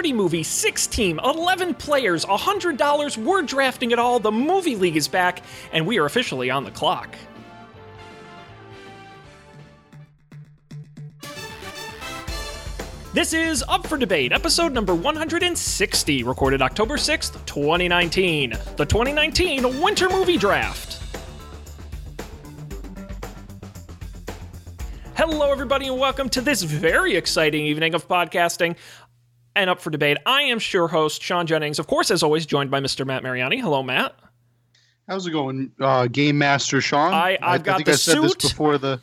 30 movie, 6 team, 11 players, $100. We're drafting it all. The Movie League is back, and we are officially on the clock. This is Up for Debate, episode number 160, recorded October 6th, 2019. The 2019 Winter Movie Draft. Hello, everybody, and welcome to this very exciting evening of podcasting and Up for Debate. I am sure host Sean Jennings, of course, as always, joined by Mr. Matt Mariani. Hello, Matt. How's it going, uh, Game Master Sean? I- I've got think the I said this suit. before the.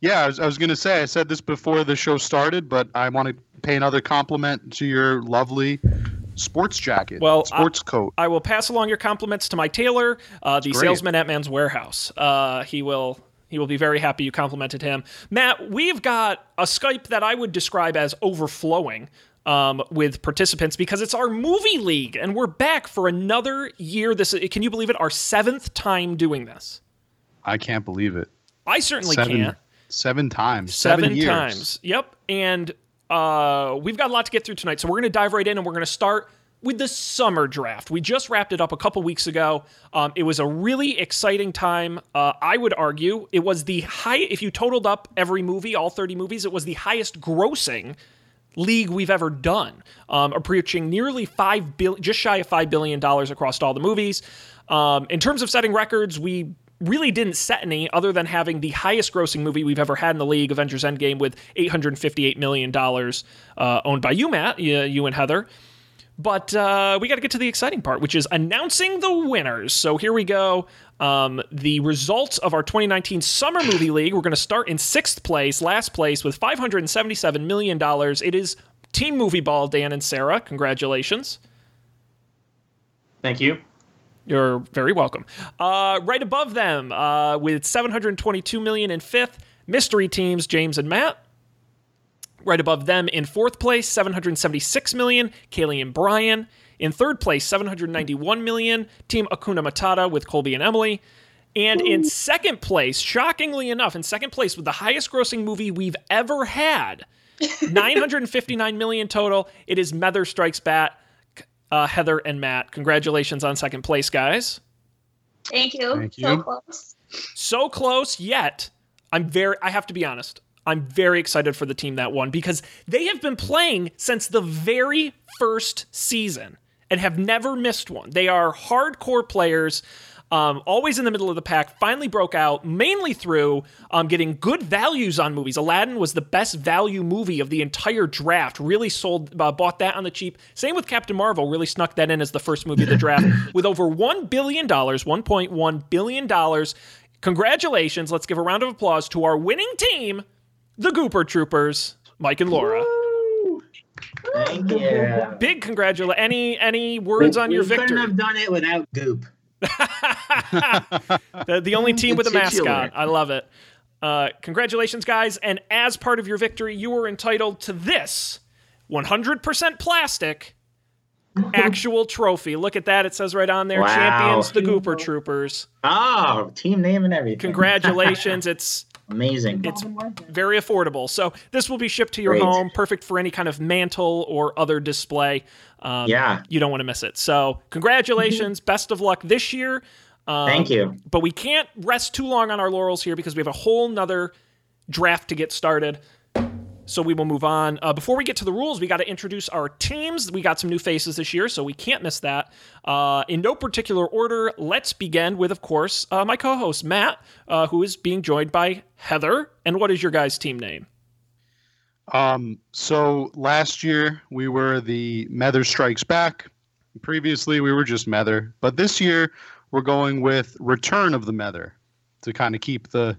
Yeah, I was, I was going to say I said this before the show started, but I want to pay another compliment to your lovely sports jacket, Well, sports coat. I will pass along your compliments to my tailor, uh, the great. salesman at Men's Wearhouse. Uh, he will he will be very happy you complimented him. Matt, we've got a Skype that I would describe as overflowing. Um, with participants because it's our movie league and we're back for another year. This can you believe it? Our seventh time doing this. I can't believe it. I certainly Seven, can't. seven times, Seven, seven, years. times. Yep. And uh, we've got a lot to get through tonight, so we're going to dive right in, and we're going to start with the summer draft. We just wrapped it up a couple weeks ago. Um, it was a really exciting time. Uh, I would argue it was the high. If you totaled up every movie, all thirty movies, it was the highest grossing league we've ever done, um, approaching nearly five billion, just shy of five billion dollars across all the movies. Um, in terms of setting records, we really didn't set any other than having the highest grossing movie we've ever had in the league, Avengers Endgame, with eight hundred fifty-eight million dollars, uh, owned by you, Matt, you, you and Heather. But uh, we got to get to the exciting part, which is announcing the winners. So here we go. Um, the results of our 2019 Summer Movie League. We're going to start in sixth place, last place, with $577 million. It is Team Movie Ball, Dan and Sarah. Congratulations. Thank you. You're very welcome. Uh, right above them, uh, with 722 million in fifth, mystery teams James and Matt. Right above them in fourth place, 776 million, Kaylee and Brian. In third place, 791 million, Team Akuna Matata with Colby and Emily. And in second place, shockingly enough, in second place with the highest grossing movie we've ever had, 959 million total, it is Mether Strikes Back. Uh, Heather and Matt, congratulations on second place, guys. Thank you. Thank you. So close. so close yet i'm very i have to be honest i'm very excited for the team that won because they have been playing since the very first season and have never missed one. They are hardcore players um, always in the middle of the pack finally broke out mainly through um, getting good values on movies. Aladdin was the best value movie of the entire draft really sold uh, bought that on the cheap. Same with captain marvel really snuck that in as the first movie of the draft with over $1 billion $1.1 billion Congratulations. Let's give a round of applause to our winning team, the Gooper Troopers, Mike and Laura. Thank you. Big congratulations. Any any words on your we couldn't victory? have done it without Goop. the, the only team with a mascot. I love it. Uh, congratulations, guys. And as part of your victory, you were entitled to this 100% plastic actual trophy. Look at that. It says right on there Wow. Champions, the Gooper Troopers. Oh, team name and everything. Congratulations. it's Amazing. It's very affordable. So this will be shipped to your Great. home, perfect for any kind of mantle or other display. Um, Yeah. you don't want to miss it. So congratulations, best of luck this year. Um, Thank you. But we can't rest too long on our laurels here because we have a whole nother draft to get started. So we will move on. Uh, before we get to the rules, we got to introduce our teams. We got some new faces this year, so we can't miss that. Uh, in no particular order, let's begin with, of course, uh, my co-host Matt, uh, who is being joined by Heather. And what is your guys' team name? Um, so last year we were the Mether Strikes Back. Previously we were just Mether, but this year we're going with Return of the Mether to kind of keep the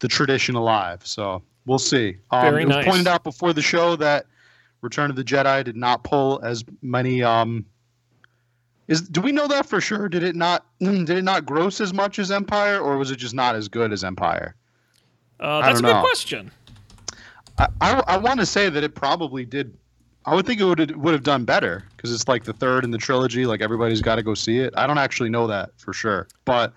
the tradition alive. So we'll see. Um, Very it was nice. pointed out before the show that Return of the Jedi did not pull as many. Um, is do we know that for sure? Did it not? Did it not gross as much as Empire, or was it just not as good as Empire? Uh, that's a good know. question. I, I, I want to say that it probably did. I would think it would would have done better because it's like the third in the trilogy. Like everybody's got to go see it. I don't actually know that for sure, but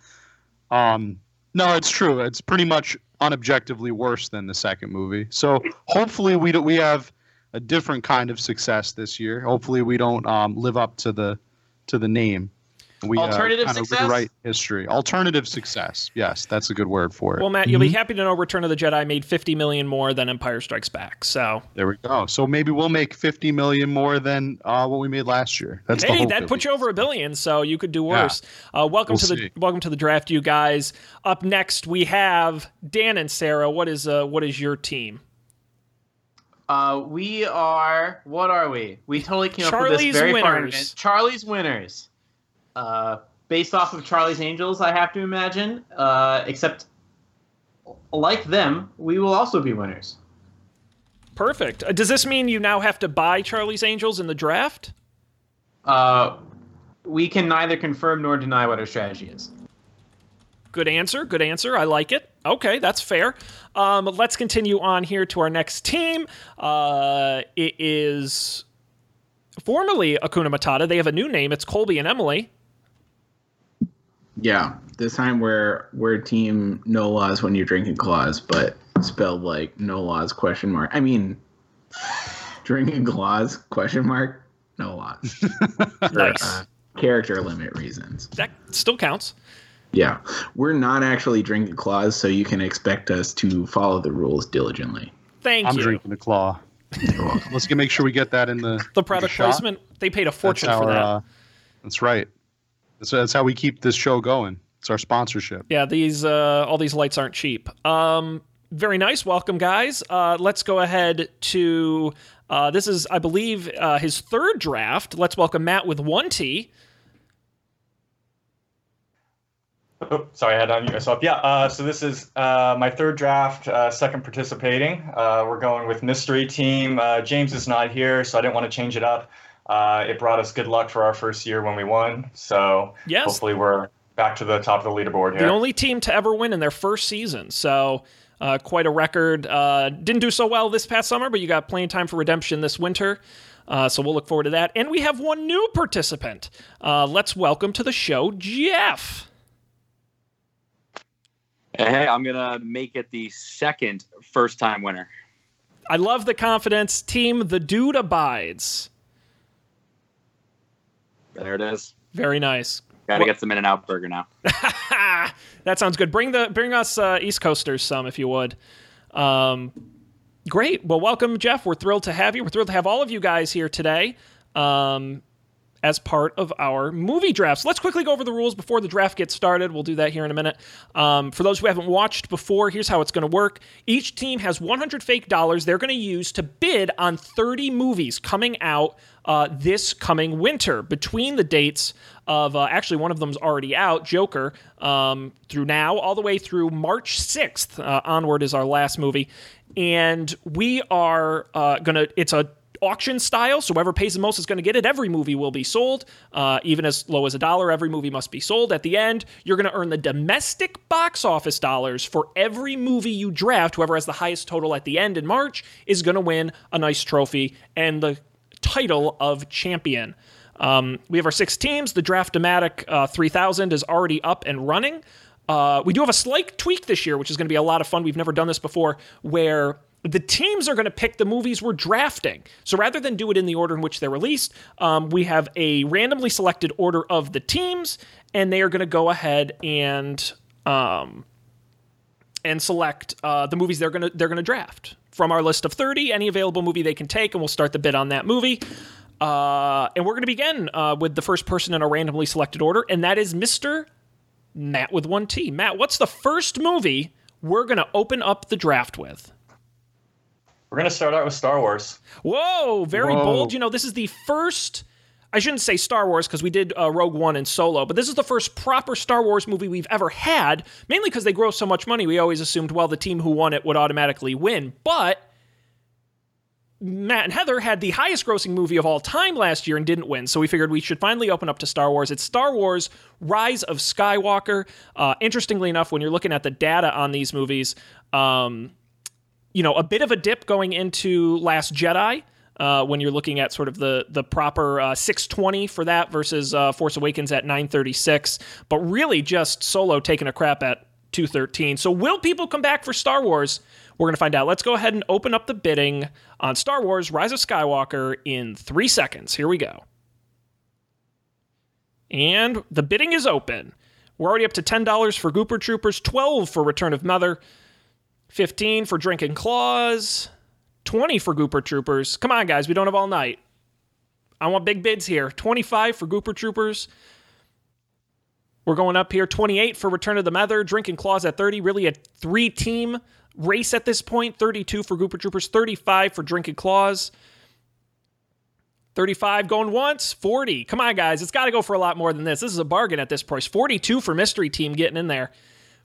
um, no, it's true. It's pretty much unobjectively worse than the second movie. So hopefully we do, we have a different kind of success this year. Hopefully, we don't um, live up to the to the name. We Alternative uh, success? rewrite history. Alternative success. Yes, that's a good word for it. Well, Matt, you'll be happy to know Return of the Jedi made 50 million more than Empire Strikes Back. So, there we go. So maybe we'll make 50 million more than uh, what we made last year. That's hey, hope, that at put you over a billion, so you could do worse. Uh, welcome We'll to the welcome to the draft, you guys. Up next, we have Dan and Sarah. What is uh what is your team? Uh, we are. What are we? We totally came up with this very far in Winners. advance. Charlie's winners. Uh, based off of Charlie's Angels, I have to imagine. Uh, except, like them, we will also be winners. Perfect. Uh, does this mean you now have to buy Charlie's Angels in the draft? Uh, we can neither confirm nor deny what our strategy is. Good answer. Good answer. I like it. Okay, that's fair. Um, let's continue on here to our next team. Uh, it is formerly Akuna Matata. They have a new name. It's Colby and Emily. Yeah, this time we're we're team no laws when you're drinking claws, but spelled like no laws question mark. I mean, drinking claws question mark no laws. For, Nice. uh, character limit reasons. That still counts. Yeah, we're not actually drinking claws, so you can expect us to follow the rules diligently. Thank I'm you. drinking the claw. Let's get make sure we get that in the The product shot. placement. They paid a fortune that's for our, that. Uh, that's right. That's, that's how we keep this show going. It's our sponsorship. Yeah, these uh, all these lights aren't cheap. Um, very nice. Welcome, guys. Uh, let's go ahead to uh, this is, I believe, uh, his third draft. Let's welcome Matt with one T. Oh, sorry, I had to unmute myself. Yeah, uh, so this is uh, my third draft, uh, second participating. Uh, we're going with mystery team. Uh, James is not here, so I didn't want to change it up. Uh, it brought us good luck for our first year when we won, so Yes. hopefully we're back to the top of the leaderboard here. The only team to ever win in their first season. So uh, quite a record. Uh, didn't do so well this past summer, but you got playing time for redemption this winter. Uh, so we'll look forward to that. And we have one new participant. Uh, let's welcome to the show Jeff. Hey, I'm gonna make it the second first time winner. I love the confidence. Team The Dude Abides. There it is. Very nice. Gotta get some In-N-Out burger now. that sounds good. Bring the bring us uh, East Coasters some if you would. Um, great. Well, welcome, Jeff. We're thrilled to have you. We're thrilled to have all of you guys here today um, as part of our movie drafts. Let's quickly go over the rules before the draft gets started. We'll do that here in a minute. Um, for those who haven't watched before, here's how it's going to work. Each team has 100 fake dollars they're going to use to bid on 30 movies coming out uh, this coming winter between the dates of uh, actually one of them's already out, Joker, um, through now all the way through March 6th. Uh, onward is our last movie, and we are uh, gonna. It's a auction style, so whoever pays the most is going to get it. Every movie will be sold, uh, even as low as a dollar. Every movie must be sold. At the end, you're going to earn the domestic box office dollars for every movie you draft. Whoever has the highest total at the end in March is going to win a nice trophy and the title of champion. Um, we have our six teams. The Draft-O-Matic uh, 3000 is already up and running. Uh, we do have a slight tweak this year, which is going to be a lot of fun. We've never done this before, where the teams are going to pick the movies we're drafting. So rather than do it in the order in which they're released, um, we have a randomly selected order of the teams, and they are going to go ahead and um, and select uh, the movies they're going to they're going to draft. From our list of 30 any available movie they can take and we'll start the bid on that movie. Uh, and we're going to begin uh, with the first person in a randomly selected order and that is mr matt with one t. Matt what's the first movie we're going to open up the draft with We're gonna start out with Star Wars. whoa very Whoa. bold you know this is the first I shouldn't say Star Wars because we did uh, Rogue One and Solo, but this is the first proper Star Wars movie we've ever had, mainly because they gross so much money. We always assumed, well, the team who won it would automatically win. But Matt and Heather had the highest grossing movie of all time last year and didn't win, so we figured we should finally open up to Star Wars. It's Star Wars Rise of Skywalker. Uh, interestingly enough, when you're looking at the data on these movies, um, you know, a bit of a dip going into Last Jedi. Uh, when you're looking at sort of the the proper uh, 620 for that versus uh, Force Awakens at 936, but really just Solo taking a crap at 213. So will people come back for Star Wars? We're to find out. Let's go ahead and open up the bidding on Star Wars Rise of Skywalker in 3 seconds. Here we go. And the bidding is open. We're already up to $10 for Gooper Troopers, 12 for Return of Mether, 15 for Drinking Claws, 20 for Gooper Troopers. Come on, guys, we don't have all night. I want big bids here. 25 for Gooper Troopers. We're going up here. 28 for Return of the Mether. Drinking Claws at 30. Really a three team race at this point. 32 for Gooper Troopers. 35 for Drinking Claws. 35 going once. 40. Come on, guys. It's got to go for a lot more than this. This is a bargain at this price. 42 for Mystery Team getting in there.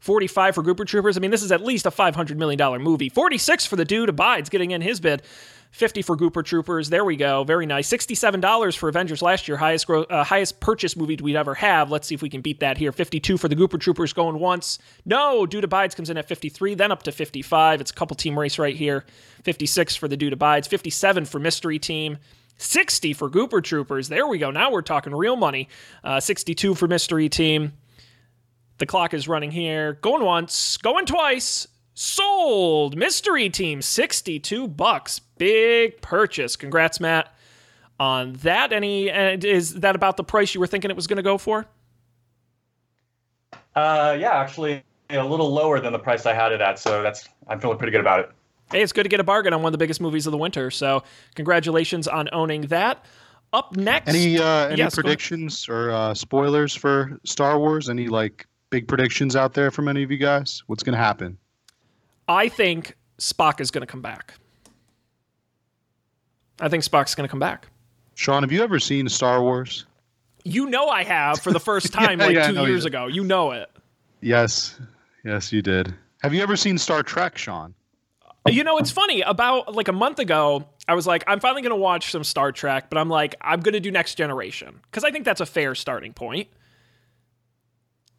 45 for Gooper Troopers. I mean, this is at least a $500 million movie. 46 for the dude abides getting in his bid. 50 for Gooper Troopers. There we go. Very nice. $67 for Avengers last year. Highest gro- uh, highest purchase movie we'd ever have. Let's see if we can beat that here. 52 for the Gooper Troopers going once. No, Dude Abides comes in at 53, then up to 55. It's a couple team race right here. 56 for the Dude Abides. 57 for Mystery Team. 60 for Gooper Troopers. There we go. Now we're talking real money. Uh, 62 for Mystery Team. The clock is running here. Going once, going twice. Sold. Mystery Team, 62 bucks. Big purchase. Congrats, Matt, on that. Any uh, is that about the price you were thinking it was going to go for? Uh, yeah, actually a little lower than the price I had it at, so that's I'm feeling pretty good about it. Hey, it's good to get a bargain on one of the biggest movies of the winter. So, congratulations on owning that. Up next, Any uh, any Yes, predictions or uh, spoilers for Star Wars? Any like big predictions out there from any of you guys? What's gonna happen? I think Spock is going to come back. I think Spock's going to come back. Sean, have you ever seen Star Wars? You know I have for the first time Yeah, like yeah, two you years ago. You know it. Yes, yes, you did. Have you ever seen Star Trek, Sean? You know, it's funny. About like a month ago, I was like, I'm finally going to watch some Star Trek, but I'm like, I'm going to do Next Generation because I think that's a fair starting point.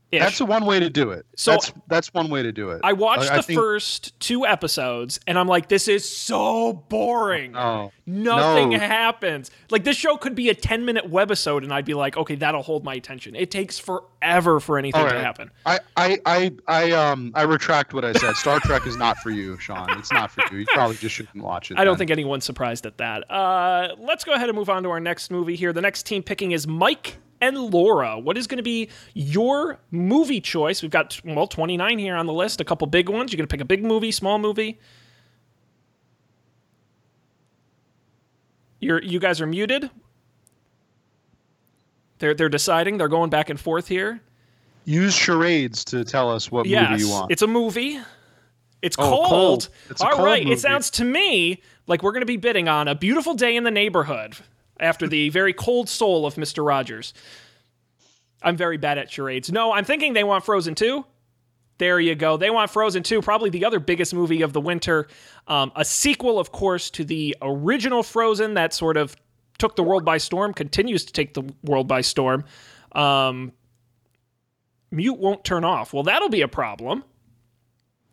Ish. That's one way to do it. So- that's that's one way to do it. I watched I the think- first two episodes, and I'm like, this is so boring. Oh, Nothing No. happens. Like this show could be a 10 minute webisode, and I'd be like, okay, that'll hold my attention. It takes forever for anything All to happen. I, I, I, I, um, I retract what I said. Star Trek is not for you, Sean. It's not for you. You probably just shouldn't watch it. I don't then. think anyone's surprised at that. Uh, let's go ahead and move on to our next movie here. The next team picking is Mike and Laura. What is going to be your movie choice? We've got, well, 29 here on the list, a couple big ones. You're going to pick a big movie, small movie. You're, you guys are muted. They're, they're deciding. They're going back and forth here. use charades to tell us what Yes, movie you want. it's a movie. It's Oh, cold. cold. It's All cold right, movie. It sounds to me like we're going to be bidding on a beautiful day in the neighborhood after the very cold soul of Mister Rogers. I'm very bad at charades. No, I'm thinking they want Frozen 2. There you go. They want Frozen 2, probably the other biggest movie of the winter. Um, a sequel, of course, to the original Frozen that sort of took the world by storm, continues to take the world by storm. Um, mute won't turn off. Well, that'll be a problem.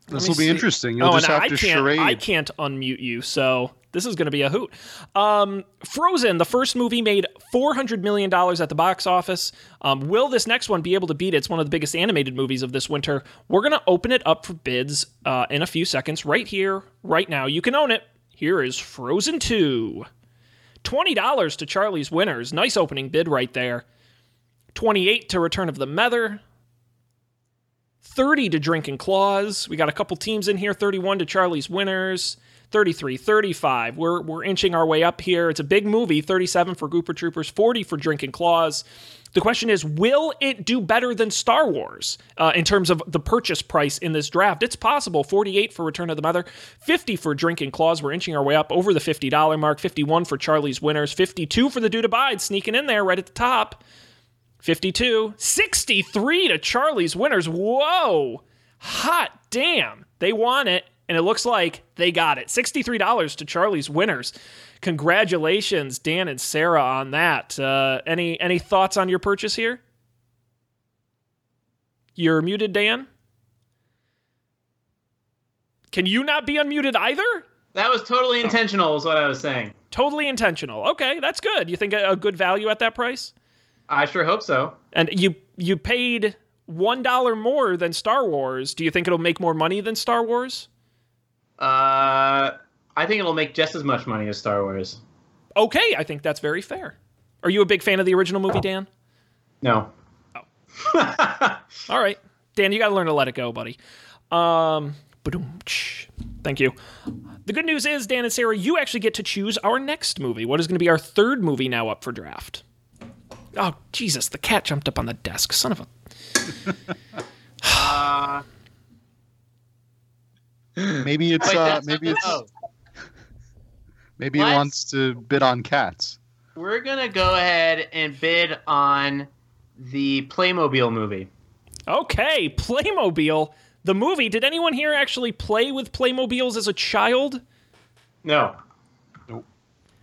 this will be see. interesting. You'll oh, just have I to can't. charade. I can't unmute you, so this is going to be a hoot. Um, Frozen, the first movie, made four hundred million dollars at the box office. Um, will this next one be able to beat it? It's one of the biggest animated movies of this winter. We're going to open it up for bids uh, in a few seconds, right here, right now. You can own it. Here is Frozen Two. Twenty dollars to Charlie's Winners. Nice opening bid right there. Twenty-eight to Return of the Mether. 30 to Drinking Claws. We got a couple teams in here 31 to Charlie's Winners, 33, 35. We're, we're inching our way up here. It's a big movie 37 for Gooper Troopers, 40 for Drinking Claws. The question is, will it do better than Star Wars uh, in terms of the purchase price in this draft? It's possible. 48 for Return of the Mether, 50 for Drinking Claws. We're inching our way up over the $50 mark, 51 for Charlie's Winners, 52 for The Dude Abides, sneaking in there right at the top. 52, 63 to Charlie's winners. Whoa. Hot damn. They want it, and it looks like they got it. $63 to Charlie's winners. Congratulations, Dan and Sarah, on that. Uh, any any thoughts on your purchase here? You're muted, Dan. Can you not be unmuted either? That was totally intentional, is what I was saying. Totally intentional. Okay, that's good. You think a, a good value at that price? I sure hope so. And you you paid one dollar more than Star Wars. Do you think it'll make more money than Star Wars? Uh, I think it'll make just as much money as Star Wars. Okay, I think that's very fair. Are you a big fan of the original movie, Dan? No. Oh. All right, Dan, you got to learn to let it go, buddy. Um, thank you. The good news is, Dan and Sarah, you actually get to choose our next movie. What is going to be our third movie now up for draft? Oh, Jesus, the cat jumped up on the desk. Son of a. uh, Maybe it's wait, uh, maybe it's oh, maybe it wants to bid on cats. We're gonna go ahead and bid on the Playmobil movie. Okay, Playmobil. The movie. Did anyone here actually play with Playmobiles as a child? No.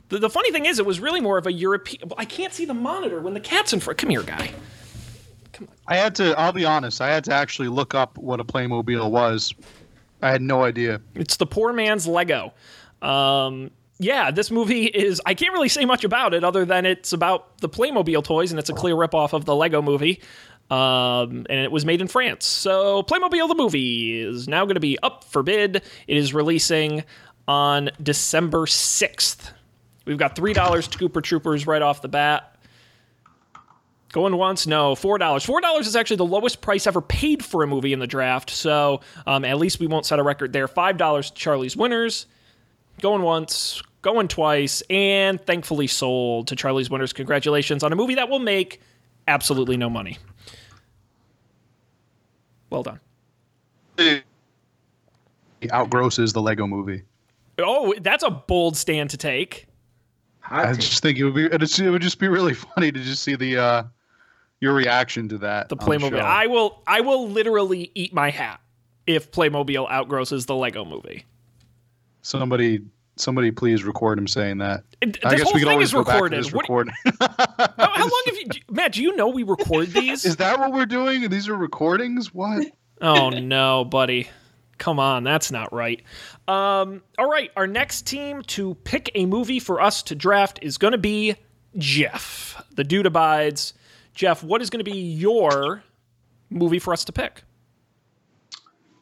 The, the funny thing is, it was really more of a European. I can't see the monitor when the cat's in front. Come here, guy. Come on. I had to. I'll be honest. I had to actually look up what a Playmobil was. I had no idea. It's the poor man's Lego. Um, yeah, this movie is. I can't really say much about it other than it's about the Playmobil toys, and it's a clear ripoff of the Lego movie. Um, and it was made in France. So, Playmobil the movie is now going to be up for bid. It is releasing on December 6th. We've got $3 to Gooper Troopers right off the bat. Going once? No, $4. $4 is actually the lowest price ever paid for a movie in the draft, so um, at least we won't set a record there. $5 to Charlie's Winners. Going once, going twice, and thankfully sold to Charlie's Winners. Congratulations on a movie that will make absolutely no money. Well done. It outgrosses the Lego movie. Oh, that's a bold stand to take. Hot I just think it would be. It would just be really funny to just see the uh, your reaction to that. The Playmobil. show. I will I will literally eat my hat if Playmobil outgrosses the Lego movie. somebody, somebody, please record him saying that. I guess we could always is go back to recorded. this What- recording. how, how long have you Matt, do you know we record these? Is that what we're doing? These are recordings. What? oh no, buddy. Come on, that's not right. Um, all right, our next team to pick a movie for us to draft is going to be Jeff. The dude abides. Jeff, what is going to be your movie for us to pick?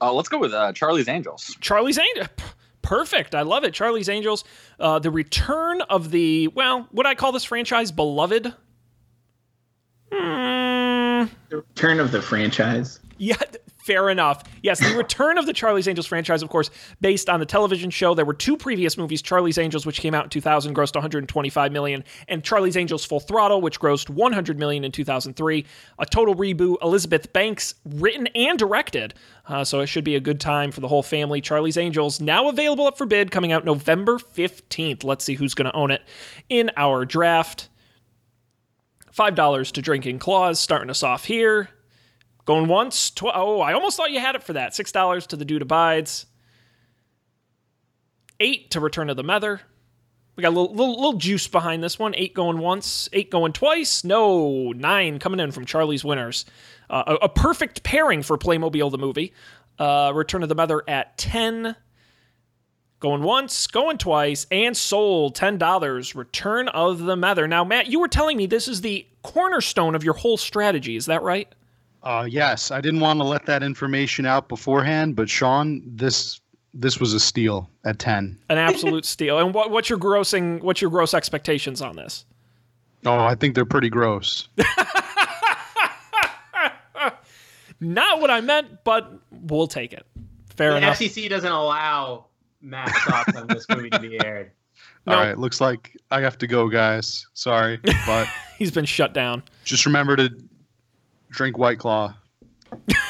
Uh, let's go with uh, Charlie's Angels. Charlie's Angels. Perfect. I love it. Charlie's Angels. Uh, the return of the, well, what I call this franchise, beloved. Hmm. The return of the franchise. Yeah, fair enough. Yes, the return of the Charlie's Angels franchise, of course, based on the television show. There were two previous movies, Charlie's Angels, which came out in 2000, grossed 125 million, and Charlie's Angels Full Throttle, which grossed 100 million in 2003. A total reboot. Elizabeth Banks written and directed, uh, so it should be a good time for the whole family. Charlie's Angels now available up for bid, coming out November 15th. Let's see who's going to own it in our draft. Five dollars to Drinking Claws, starting us off here. Going once, tw- oh, I almost thought you had it for that. Six dollars to the dude abides. Eight to Return of the Mether. We got a little, little little juice behind this one. Eight going once, eight going twice. No, nine coming in from Charlie's Winners. Uh, a, a perfect pairing for Playmobil the movie. Uh, Return of the Mether at ten. Going once, going twice, and sold ten dollars. Return of the Mether. Now, Matt, you were telling me this is the cornerstone of your whole strategy. Is that right? Uh, yes, I didn't want to let that information out beforehand, but Sean, this this was a steal at ten. An absolute steal. And what, what's your grossing? What's your gross expectations on this? Oh, I think they're pretty gross. Not what I meant, but we'll take it. Fair enough. The enough. FCC doesn't allow Matt's thoughts on this movie to be aired. No. All right, looks like I have to go, guys. Sorry, but He's been shut down. just remember to drink White Claw,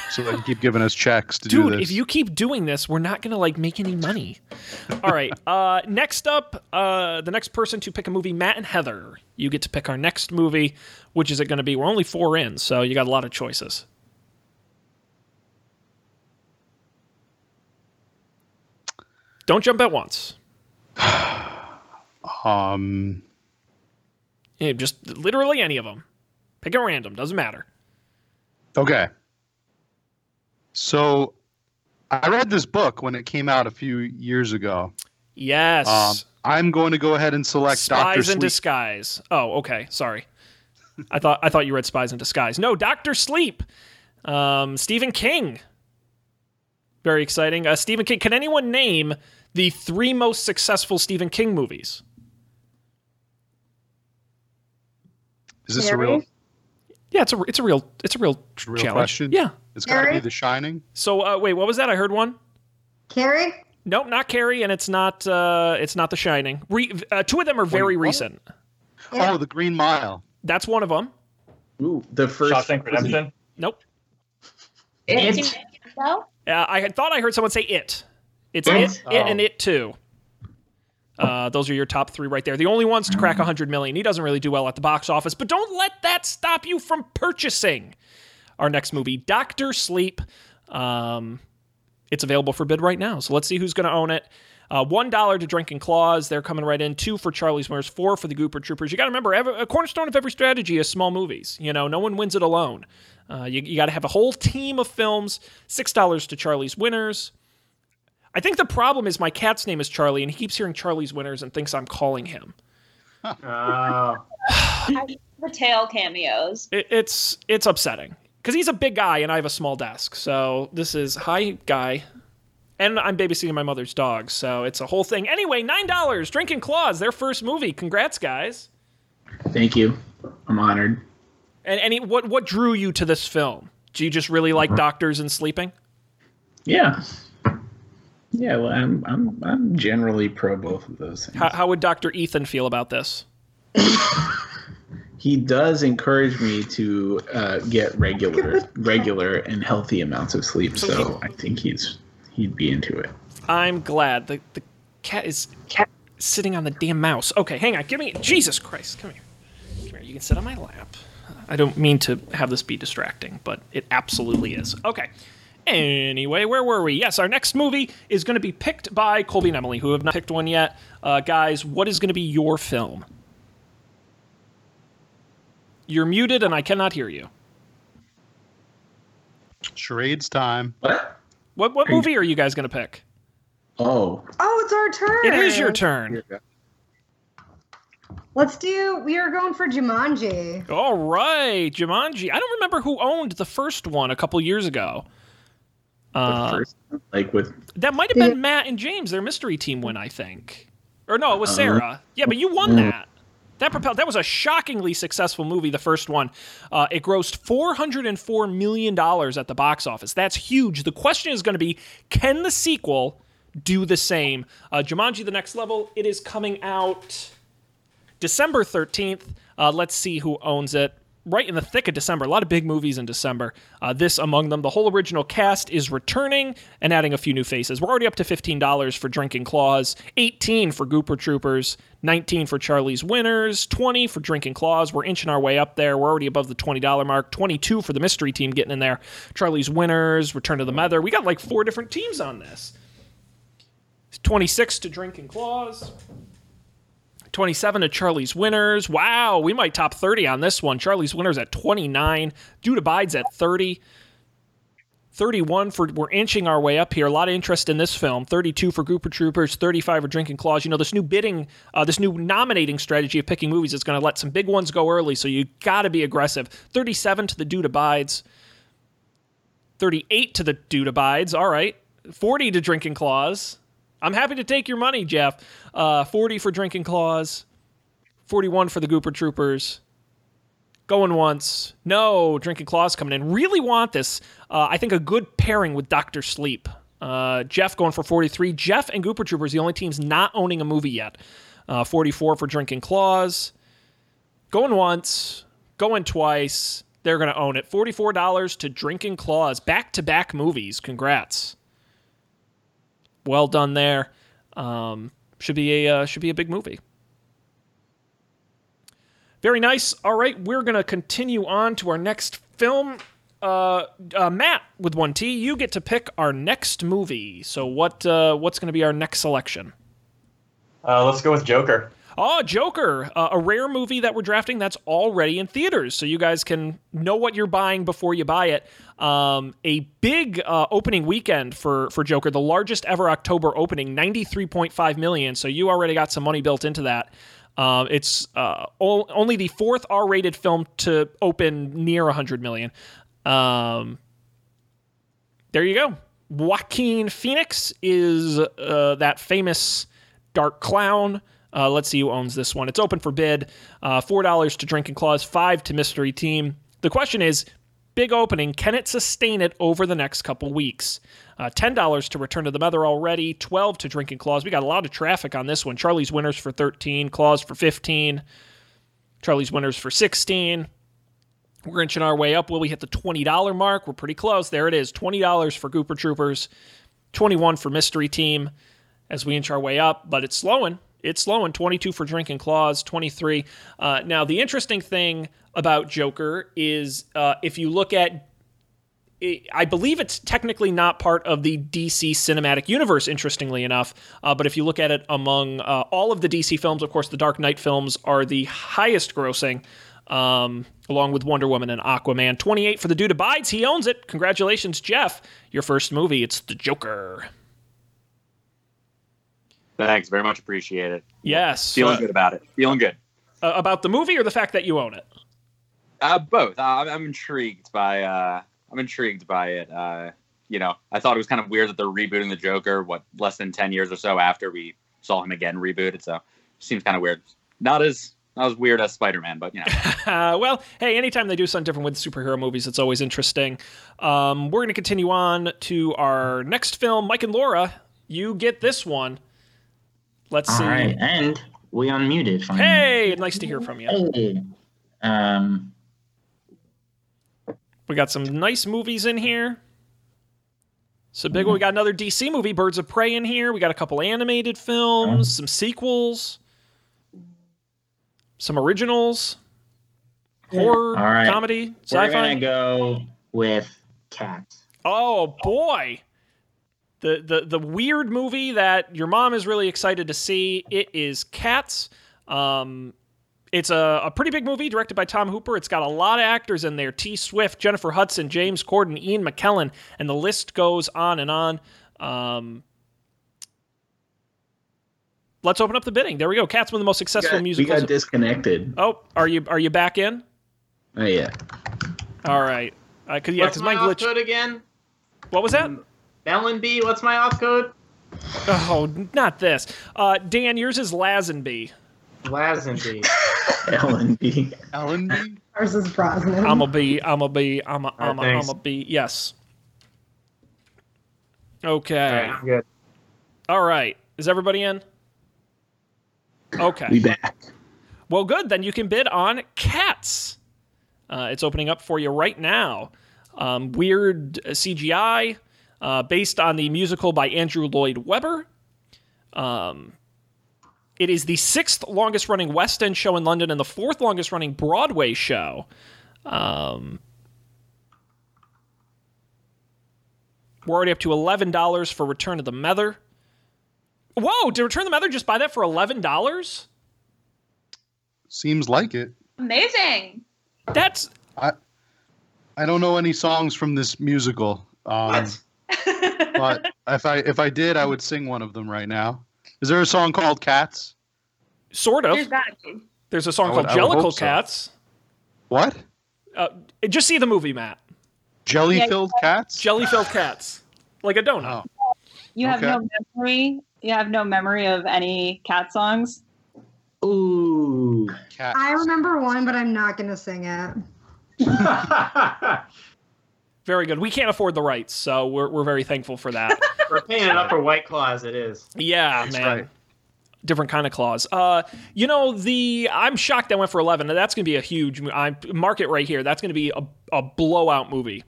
so they can keep giving us checks to do Dude, this. if you keep doing this, we're not gonna like make any money. All right. Uh, next up, uh, the next person to pick a movie, Matt and Heather. You get to pick our next movie. Which is it going to be? We're only four in, so you got a lot of choices. Don't jump at once. um, Yeah, just literally any of them. Pick at random. Doesn't matter. Okay. So, I read this book when it came out a few years ago. Yes. Um, I'm going to go ahead and select Doctor Spies in Sleep. Disguise. Oh, okay. Sorry. I thought I thought you read Spies in Disguise. No, Doctor Sleep. Um, Stephen King. Very exciting. Uh, Stephen King. Can anyone name the three most successful Stephen King movies? Is this a real, Harry? Yeah, it's a it's a real it's a real, a real challenge. question? Yeah. It's got to be The Shining. So uh, wait, what was that? I heard one. Carrie? Nope, not Carrie, and it's not uh, it's not The Shining. Re- uh, two of them are very what? recent. Yeah. Oh, The Green Mile. That's one of them. Ooh, the first Shawshank Redemption. Nope. It. Uh, I had thought I heard someone say it. It's It? it, it, Oh. and it too. Uh, those are your top three right there. The only ones to crack 100 million. He doesn't really do well at the box office, but don't let that stop you from purchasing our next movie, Doctor Sleep. Um, it's available for bid right now. So let's see who's going to own it. Uh, One dollar to Drinking Claws. They're coming right in. Two for Charlie's Winners. Four for the Gooper Troopers. You got to remember, every, a cornerstone of every strategy is small movies. You know, no one wins it alone. Uh, you you got to have a whole team of films. Six dollars to Charlie's Winners. I think the problem is my cat's name is Charlie, and he keeps hearing Charlie's Winners and thinks I'm calling him. Oh. the tail cameos. It, it's it's upsetting because he's a big guy and I have a small desk. So this is hi guy, and I'm babysitting my mother's dog. So it's a whole thing. Anyway, nine dollars. Drinking Claws, their first movie. Congrats, guys. Thank you. I'm honored. And any what what drew you to this film? Do you just really like uh-huh. doctors and sleeping? Yeah. Yeah, well, I'm I'm I'm generally pro both of those things. How, how would Doctor Ethan feel about this? he does encourage me to uh, get regular regular and healthy amounts of sleep, so I think he's he'd be into it. I'm glad the the cat is cat sitting on the damn mouse. Okay, hang on. Give me Jesus Christ. Come here. Come here. You can sit on my lap. I don't mean to have this be distracting, but it absolutely is. Okay. Anyway, where were we? Yes, our next movie is going to be picked by Colby and Emily, who have not picked one yet. Uh, guys, what is going to be your film? You're muted and I cannot hear you. Charades time. What? What what movie are you guys going to pick? Oh, Oh, it's our turn. It is your turn. Let's do. We are going for Jumanji. All right, Jumanji. I don't remember who owned the first one a couple years ago. The Uh, first like with that might have been Matt and James, their mystery team win, I think. Or no, it was Sarah. Yeah, but you won that. That propelled. That was a shockingly successful movie. The first one, uh, it grossed four hundred and four million dollars at the box office. That's huge. The question is going to be, can the sequel do the same? Uh, Jumanji: The Next Level. It is coming out December 13th. Uh, let's see who owns it. Right in the thick of December. A lot of big movies in December. Uh, this among them. The whole original cast is returning and adding a few new faces. We're already up to $15 for Drinking Claws, 18 for Gooper Troopers, 19 for Charlie's Winners, 20 for Drinking Claws. We're inching our way up there. We're already above the $20 mark. 22 for the mystery team getting in there. Charlie's Winners, Return to the Mether. We got like four different teams on this. 26 to Drinking Claws. 27 to Charlie's Winners. Wow, we might top 30 on this one. Charlie's Winners at 29. Dude Abides at 30. 31 for we're inching our way up here. A lot of interest in this film. 32 for Gooper Troopers, 35 for Drinking Claws. You know, this new bidding, uh, this new nominating strategy of picking movies is going to let some big ones go early, so you got to be aggressive. 37 to the Dude Abides. 38 to the Dude Abides. All right. 40 to Drinking Claws. I'm happy to take your money, Jeff. Uh, 40 for Drinking Claws. 41 for the Gooper Troopers. Going once. No, Drinking Claws coming in. Really want this. Uh, I think a good pairing with Doctor Sleep. Uh, Jeff going for 43. Jeff and Gooper Troopers, the only teams not owning a movie yet. Uh, 44 for Drinking Claws. Going once. Going twice. They're going to own it. $44 to Drinking Claws. Back to back movies. Congrats. Well done there. Um, should be a uh, should be a big movie. Very nice. All right, we're gonna continue on to our next film. Uh, uh, Matt with one T, you get to pick our next movie. So what uh, what's gonna be our next selection? Uh, let's go with Joker. Oh, Joker, uh, a rare movie that we're drafting that's already in theaters, so you guys can know what you're buying before you buy it. Um, a big uh, opening weekend for for Joker, the largest ever October opening, 93.5 million. So you already got some money built into that. Um, it's uh, o- only the fourth R-rated film to open near 100 million. Um, there you go. Joaquin Phoenix is uh, that famous dark clown. Uh, let's see who owns this one. It's open for bid. Uh, Four dollars to Drinking Claws, five to Mystery Team. The question is, big opening. Can it sustain it over the next couple weeks? Uh, Ten dollars to Return to the Mether already. Twelve to Drinking Claws. We got a lot of traffic on this one. Charlie's winners for thirteen. Claws for fifteen. Charlie's winners for sixteen. We're inching our way up. Will we hit the $20 mark? We're pretty close. There it is. $20 for Gooper Troopers, 21 for Mystery Team as we inch our way up, but it's slowing. It's slowing. 22 for Drinking Claws, 23. Uh, now, the interesting thing about Joker is uh, if you look at I believe it's technically not part of the DC cinematic universe, interestingly enough. Uh, but if you look at it among uh, all of the DC films, of course, the Dark Knight films are the highest grossing um, along with Wonder Woman and Aquaman. 28 for the dude abides. He owns it. Congratulations, Jeff. Your first movie. It's The Joker. Thanks, very much appreciated. Yes. Feeling uh, good about it. Feeling good. Uh, about the movie or the fact that you own it? Uh, both. Uh, I'm, I'm intrigued by. Uh, I'm intrigued by it. Uh, you know, I thought it was kind of weird that they're rebooting the Joker. What less than ten years or so after we saw him again rebooted. So seems kind of weird. Not as not as weird as Spider Man, but you know. uh, well, hey, anytime they do something different with superhero movies, it's always interesting. Um, we're going to continue on to our next film. Mike and Laura, you get this one. Let's All see. right, and we unmuted. Finally. Hey, nice to hear from you. Hey. Um, We got some nice movies in here. So big one. We got another DC movie, Birds of Prey, in here. We got a couple animated films, some sequels, some originals, horror, All right. comedy, we're sci-fi. gonna go with cats. Oh boy. The, the the weird movie that your mom is really excited to see. It is Cats. Um, it's a, a pretty big movie directed by Tom Hooper. It's got a lot of actors in there: T. Swift, Jennifer Hudson, James Corden, Ian McKellen, and the list goes on and on. Um, let's open up the bidding. There we go. Cats one of the most We successful got, we got disconnected. oh, are you are you back in? Oh yeah. All right. Uh, cause, yeah, what's because my my glitch. again? What was that? Ellen B. What's my off code? Oh, not this. Uh, Dan, yours is Lazenby. Lazenby. Ellen B. Ellen B. Ours is Brosnan. I'm a B. I'm a B. I'm a I'm a I'm a B. Yes. Okay. right, I'm good. All right. Is everybody in? Okay. We back. Well, good. Then you can bid on Cats. Uh, it's opening up for you right now. Um, weird uh, CGI uh, based on the musical by Andrew Lloyd Webber. Um, it is the sixth longest running West End show in London and the fourth longest running Broadway show. Um, we're already up to $11 for Return of the Mether. Whoa, did Return of the Mether just buy that for $11? Seems like it. Amazing. That's I don't know any songs from this musical. Um, What? But if I if I did, I would sing one of them right now. Is there a song called Cats? sort of. There's gotta be. There's a song would- called I Jellicle hope so. Cats. What? Uh, just see the movie, Matt. Jelly filled cats? Jelly filled cats, like a donut. Oh. You have Okay. no memory. You have no memory of any cat songs. Ooh. Cat. I remember one, but I'm not gonna sing it. Very good. We can't afford the rights, so we're we're very thankful for that. We're paying it up for White Claw as it is. yeah, That's man. right. Different kind of clause. Uh, you know the. I'm shocked that went for 11. That's going to be a huge. mo- I mark it right here. That's going to be a, a blowout movie.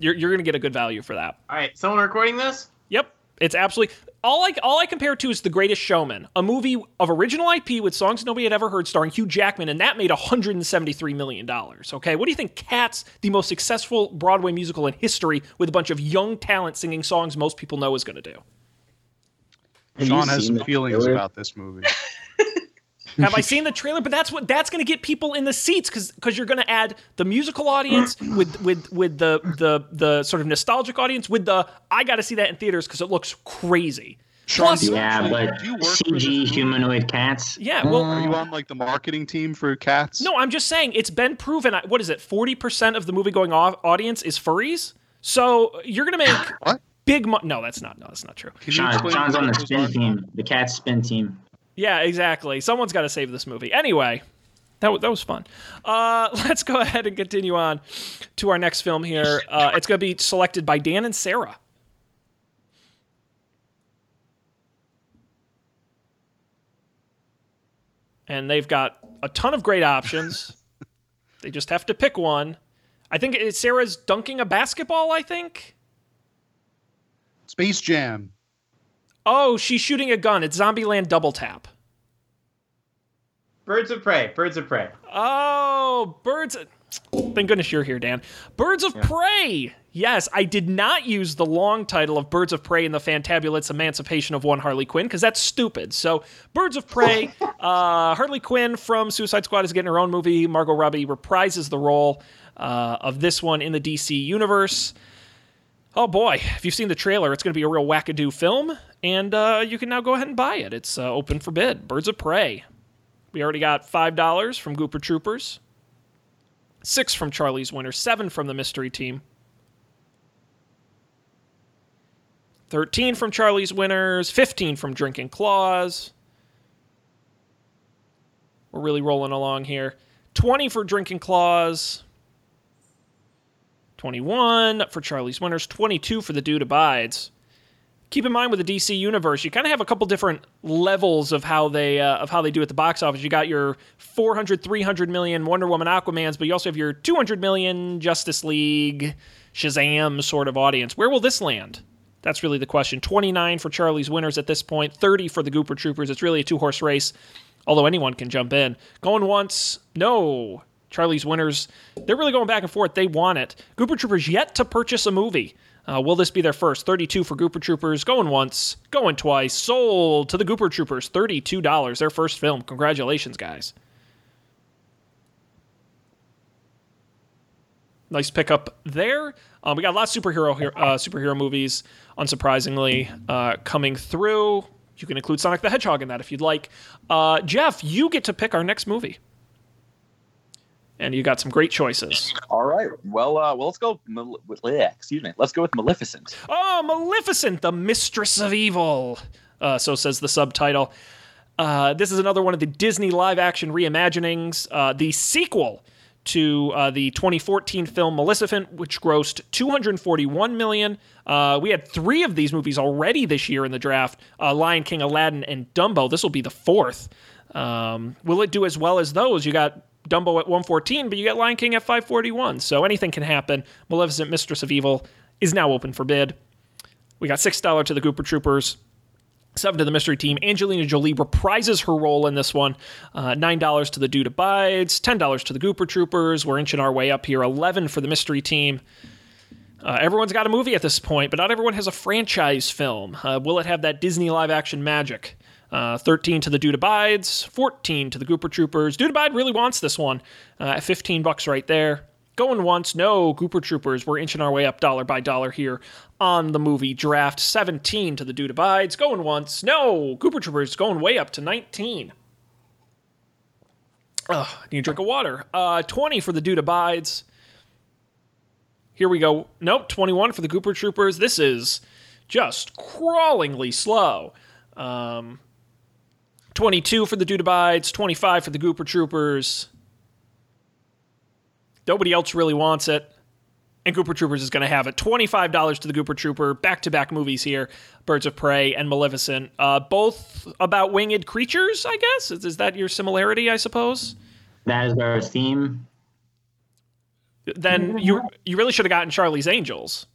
You're you're going to get a good value for that. All right, someone recording this? Yep. It's absolutely all I all I compare it to is The Greatest Showman, a movie of original IP with songs nobody had ever heard, starring Hugh Jackman, and that made 173 million dollars. Okay, what do you think? Cats, the most successful Broadway musical in history, with a bunch of young talent singing songs most people know, is going to do. Have Sean has some feelings trailer? about this movie. Have I seen the trailer? But that's what that's going to get people in the seats because because you're going to add the musical audience with with with the the the sort of nostalgic audience with the I got to see that in theaters because it looks crazy. Sean, Plus- Yeah, but do you work for this CG humanoid cats. Yeah, well, Are you on like the marketing team for Cats? No, I'm just saying it's been proven. What is it? Forty percent of the movie going off audience is furries. So you're gonna make What? big money. No, that's not. No, that's not true. Sean, Sean's on the spin team, the cat spin team. Yeah, exactly. Someone's got to save this movie. Anyway, that, wa- that was fun. Uh, let's go ahead and continue on to our next film here. Uh, it's going to be selected by Dan and Sarah. And they've got a ton of great options. they just have to pick one. I think Sarah's dunking a basketball, I think. Space Jam. Oh, she's shooting a gun. It's Zombieland Double Tap. Birds of Prey. Birds of Prey. Oh, birds. Thank goodness you're here, Dan. Birds of Prey. Yes, I did not use the long title of Birds of Prey in the Fantabulous Emancipation of One Harley Quinn because that's stupid. So, Birds of Prey. uh, Harley Quinn from Suicide Squad is getting her own movie. Margot Robbie reprises the role uh, of this one in the DC universe. Oh boy, if you've seen the trailer, it's going to be a real wackadoo film, and uh, you can now go ahead and buy it. It's uh, open for bid. Birds of Prey. We already got five dollars from Gooper Troopers, six from Charlie's Winner, seven from the Mystery Team, thirteen from Charlie's Winners, fifteen from Drinking Claws. We're really rolling along here. Twenty for Drinking Claws. 21 for Charlie's Winners, 22 for The Dude Abides. Keep in mind with the DC universe, you kind of have a couple different levels of how they uh, of how they do at the box office. You got your 400, 300 million Wonder Woman, Aquaman's, but you also have your 200 million Justice League, Shazam sort of audience. Where will this land? That's really the question. 29 for Charlie's Winners at this point, 30 for the Gooper Troopers. It's really a two horse race, although anyone can jump in. Going once, no. Charlie's Winners, they're really going back and forth. They want it. Gooper Troopers yet to purchase a movie. Uh, will this be their first? 32 for Gooper Troopers, going once, going twice, sold to the Gooper Troopers, $32, their first film. Congratulations, guys. Nice pickup there. Um, we got a lot of superhero uh, superhero movies, unsurprisingly, uh, coming through. You can include Sonic the Hedgehog in that if you'd like. Uh, Jeff, you get to pick our next movie, and you got some great choices. All right. Well, uh, well, let's go. Mal- excuse me. Let's go with Maleficent. Oh, Maleficent, the Mistress of Evil. Uh, so says the subtitle. Uh, this is another one of the Disney live action reimaginings, uh, the sequel to uh, the 2014 film Maleficent, which grossed 241 million. Uh, we had three of these movies already this year in the draft: uh, Lion King, Aladdin, and Dumbo. This will be the fourth. Um, will it do as well as those? You got Dumbo at 114, but you get Lion King at 541. So anything can happen. Maleficent, Mistress of Evil is now open for bid. We got six dollar to the Gooper Troopers, seven to the Mystery Team. Angelina Jolie reprises her role in this one. Uh, Nine dollars to the Dude Abides, ten dollars to the Gooper Troopers. We're inching our way up here. Eleven for the Mystery Team. Uh, everyone's got a movie at this point, but not everyone has a franchise film. Uh, will it have that Disney live action magic? Uh, 13 to the Dude Abides, 14 to the Gooper Troopers. Dude Abide really wants this one uh, at 15 bucks right there. Going once, no, Gooper Troopers. We're inching our way up dollar by dollar here on the movie draft. 17 to the Dude Abides. Going once, no, Gooper Troopers going way up to 19. Ugh, need a drink of water. Uh, 20 for the Dude Abides. Here we go. Nope, 21 for the Gooper Troopers. This is just crawlingly slow. Um, 22 for the Dude Abides, 25 for the Gooper Troopers. Nobody else really wants it. And Gooper Troopers is going to have it. $25 to the Gooper Trooper. Back to back movies here Birds of Prey and Maleficent. Uh, both about winged creatures, I guess. Is, is that your similarity, I suppose? That is our theme. Then you you really should have gotten Charlie's Angels.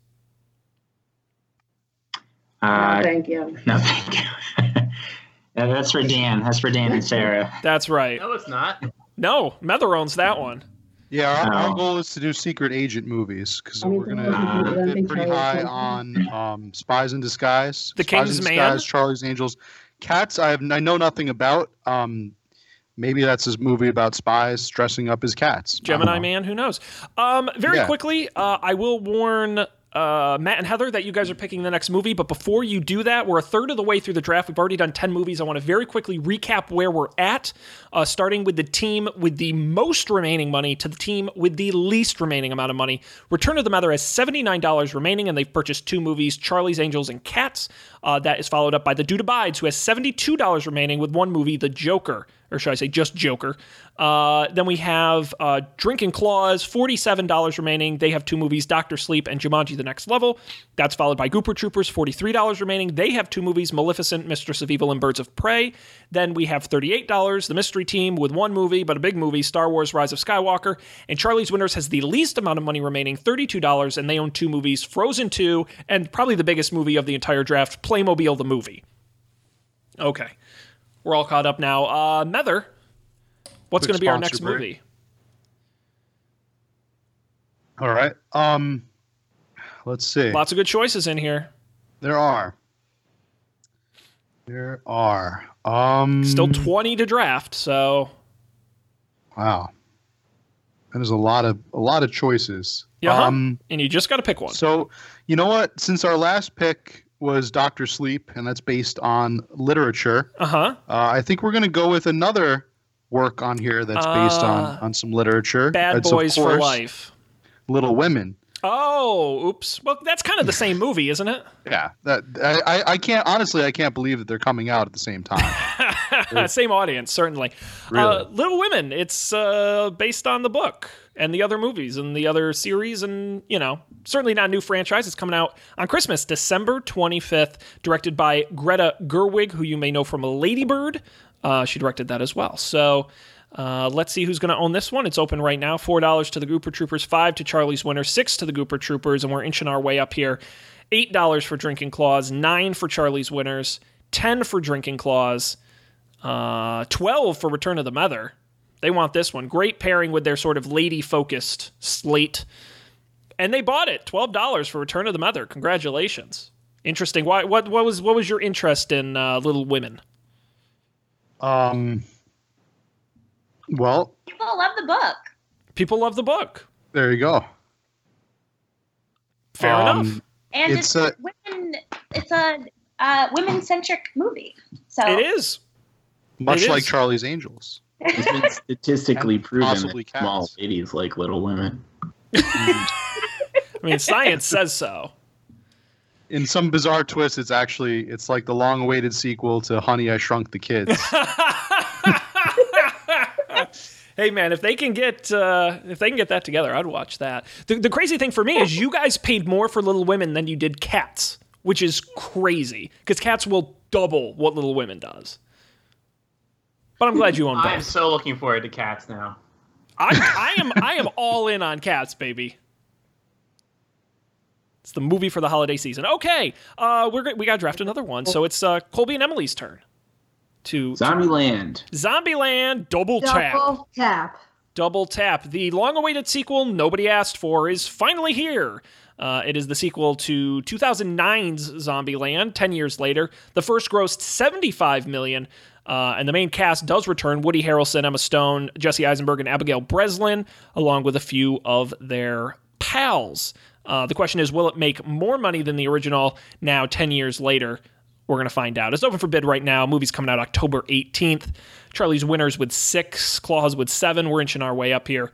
Uh, Thank you. no, thank you. Yeah, that's for Dan. That's for Dan and Sarah. That's right. No, it's not. No, Mether owns that one. Yeah, our, our Oh. goal is to do secret agent movies because we're gonna else you we're do, bid pretty high on um, Spies in Disguise, The Spies King's in Man? Disguise, Charlie's Angels, Cats. I have I know nothing about. Um, maybe that's his movie about spies dressing up as cats. Gemini. Man, who knows? Um, very Yeah. quickly, uh, I will warn uh, Matt and Heather, that you guys are picking the next movie. But before you do that, we're a third of the way through the draft. We've already done 10 movies. I want to very quickly recap where we're at, uh, starting with the team with the most remaining money to the team with the least remaining amount of money. Return of the Mether has $79 remaining, and they've purchased two movies Charlie's Angels and Cats. Uh, that is followed up by The Dude Abides, who has $72 remaining with one movie, The Joker or should I say just Joker. Uh, then we have uh, Drinking Claws, $47 remaining. They have two movies, Doctor Sleep and Jumanji The Next Level. That's followed by Gooper Troopers, $43 remaining. They have two movies, Maleficent, Mistress of Evil, and Birds of Prey. Then we have $38, The Mystery Team with one movie, but a big movie, Star Wars Rise of Skywalker. And Charlie's Winners has the least amount of money remaining, $32, and they own two movies, Frozen 2, and probably the biggest movie of the entire draft, Playmobil the Movie. Okay. We're all caught up now. Uh, Mether, what's going to be our next break. movie? All right. Um, let's see. Lots of good choices in here. There are. There are. Um, Still 20 to draft, so wow. That is a lot of a lot of choices. yeah. Um, and you just got to pick one. So, you know what? Since our last pick was Doctor Sleep, and that's based on literature, Uh huh. uh, I think we're going to go with another work on here that's based on Uh, on some literature. Bad It's, of Boys for course, Life. Little Women. Oh, oops. Well, that's kind of the same movie, isn't it? Yeah, that I, I- can't honestly I can't believe that they're coming out at the same time. same audience, certainly. Really? Uh, Little Women. It's uh, based on the book and the other movies and the other series, and you know, certainly not a new franchise. It's coming out on Christmas, December 25th. Directed by Greta Gerwig, who you may know from Ladybird. Uh, she directed that as well. So. Uh, let's see who's going to own this one. It's open right now. Four dollars to the Gooper Troopers, five to Charlie's Winner, six to the Gooper Troopers, and we're inching our way up here. Eight dollars for Drinking Claws, nine for Charlie's Winners, ten for Drinking Claws, uh, 12 for Return of the Mether. They want this one. Great pairing with their sort of lady focused slate. And they bought it. $12 for Return of the Mether. Congratulations. Interesting. Why what what was what was your interest in uh, Little Women? um, well, People love the book. People love the book. there you go. Fair Um, enough. And It's it's, a- women it's a uh, women centric movie. So It is. Much It like is. Charlie's Angels. It's been statistically proven possibly that small cats. ladies like Little Women. I mean, science says so. In some bizarre twist, it's actually it's like the long-awaited sequel to Honey I Shrunk the Kids. hey man, if they can get uh, if they can get that together, I'd watch that. The, the crazy thing for me is you guys paid more for Little Women than you did Cats, which is crazy because Cats will double what Little Women does. But I'm glad you own I'm so looking forward to cats now. I, I am I am all in on Cats, baby. It's the movie for the holiday season. Okay, uh, we're we got to draft another one, so it's uh, Colby and Emily's turn. To Zombieland. Zombieland double tap. Double tap. Double Tap, the long awaited sequel nobody asked for, is finally here. Uh, it is the sequel to 2009's Zombieland, 10 years later. The first grossed 75 million, uh, and the main cast does return Woody Harrelson, Emma Stone, Jesse Eisenberg, and Abigail Breslin, along with a few of their pals. Uh, the question is, will it make more money than the original now, 10 years later? We're going to find out. It's open for bid right now. Movie's coming out October 18th. Charlie's winners with six, Claws with seven. We're inching our way up here.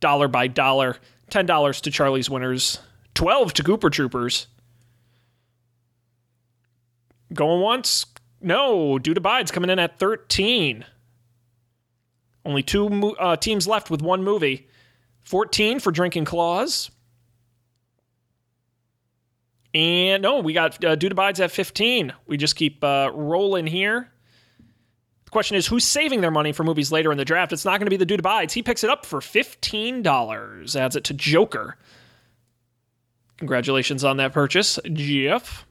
Dollar by dollar. $10 to Charlie's winners, 12 to Gooper Troopers. Going once? No. Dude Abides coming in at 13. Only two uh, teams left with one movie. 14 for Drinking Claws. And no, we got uh, Dude Abides at 15. We just keep uh, rolling here. The question is, who's saving their money for movies later in the draft? It's not going to be the Dude Abides. He picks it up for $15. Adds it to Joker. Congratulations on that purchase, Jeff.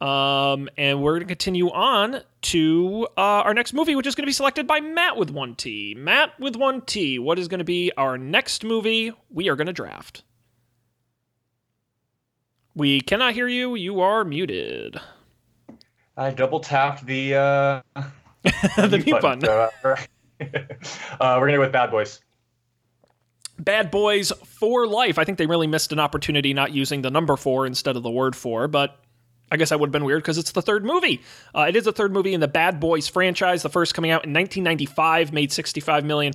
Um, and we're going to continue on to uh, our next movie, which is going to be selected by Matt with one T. Matt with one T. What is going to be our next movie we are going to draft? We cannot hear you. You are muted. I double tapped the uh, the mute button. uh, uh, we're gonna go with Bad Boys. Bad Boys for Life. I think they really missed an opportunity not using the number four instead of the word four, but I guess that would have been weird because it's the third movie. Uh, it is the third movie in the Bad Boys franchise. The first coming out in 1995 made 65 million.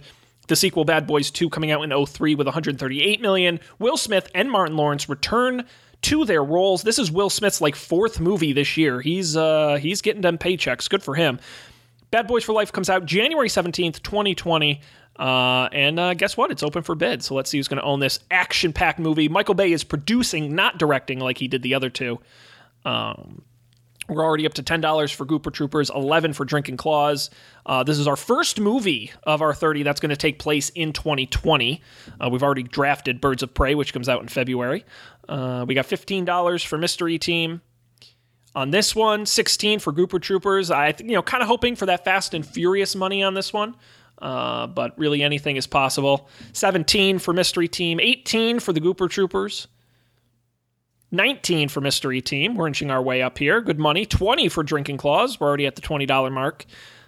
The sequel, Bad Boys 2, coming out in 03 with 138 million. Will Smith and Martin Lawrence return to their roles. This is Will Smith's like fourth movie this year. He's uh he's getting them paychecks. Good for him. Bad Boys for Life comes out January 17th, 2020. Uh, and uh, guess what? It's open for bid. So let's see who's going to own this action packed movie. Michael Bay is producing, not directing like he did the other two. Um, we're already up to $10 for Gooper Troopers, 11 for Drinking Claws. Uh, this is our first movie of our 30 that's going to take place in 2020. Uh, we've already drafted Birds of Prey, which comes out in February. Uh, we got $15 for Mystery Team. On this one, 16 for Gooper Troopers. I, you know, kind of hoping for that Fast and Furious money on this one. Uh, but really anything is possible. 17 for Mystery Team, 18 for the Gooper Troopers. 19 for Mystery Team. We're inching our way up here. Good money. 20 for Drinking Claws. We're already at the $20 mark.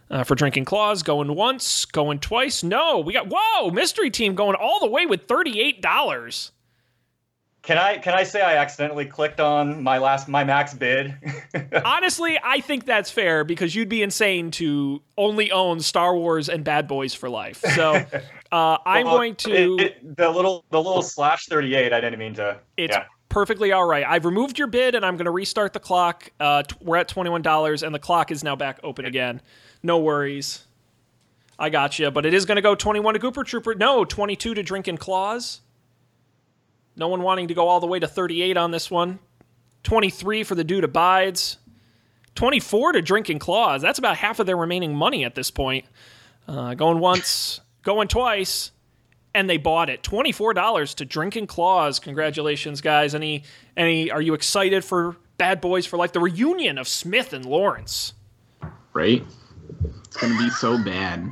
Uh, for Drinking Claws, going once, going twice. No, we got, whoa, Mystery Team going all the way with $38. Can I can I say I accidentally clicked on my last my max bid? Honestly, I think that's fair because you'd be insane to only own Star Wars and Bad Boys for life. So uh, I'm Well, going to. it- it- the little the little slash thirty eight. I didn't mean to. It's yeah. Perfectly all right. I've removed your bid and I'm going to restart the clock. Uh, t- we're at $21 and the clock is now back open again. No worries. I got you, but it is going to go 21 to Gooper Trooper. No, 22 to Drinking Claws. No one wanting to go all the way to 38 on this one. 23 for the Dude Abides. 24 to Drinking Claws. That's about half of their remaining money at this point. Uh, going once, going twice and they bought it. Twenty-four dollars to Drinking Claws. Congratulations, guys. Any any are you excited for Bad Boys for Life? The reunion of Smith and Lawrence. Right? It's gonna be so bad.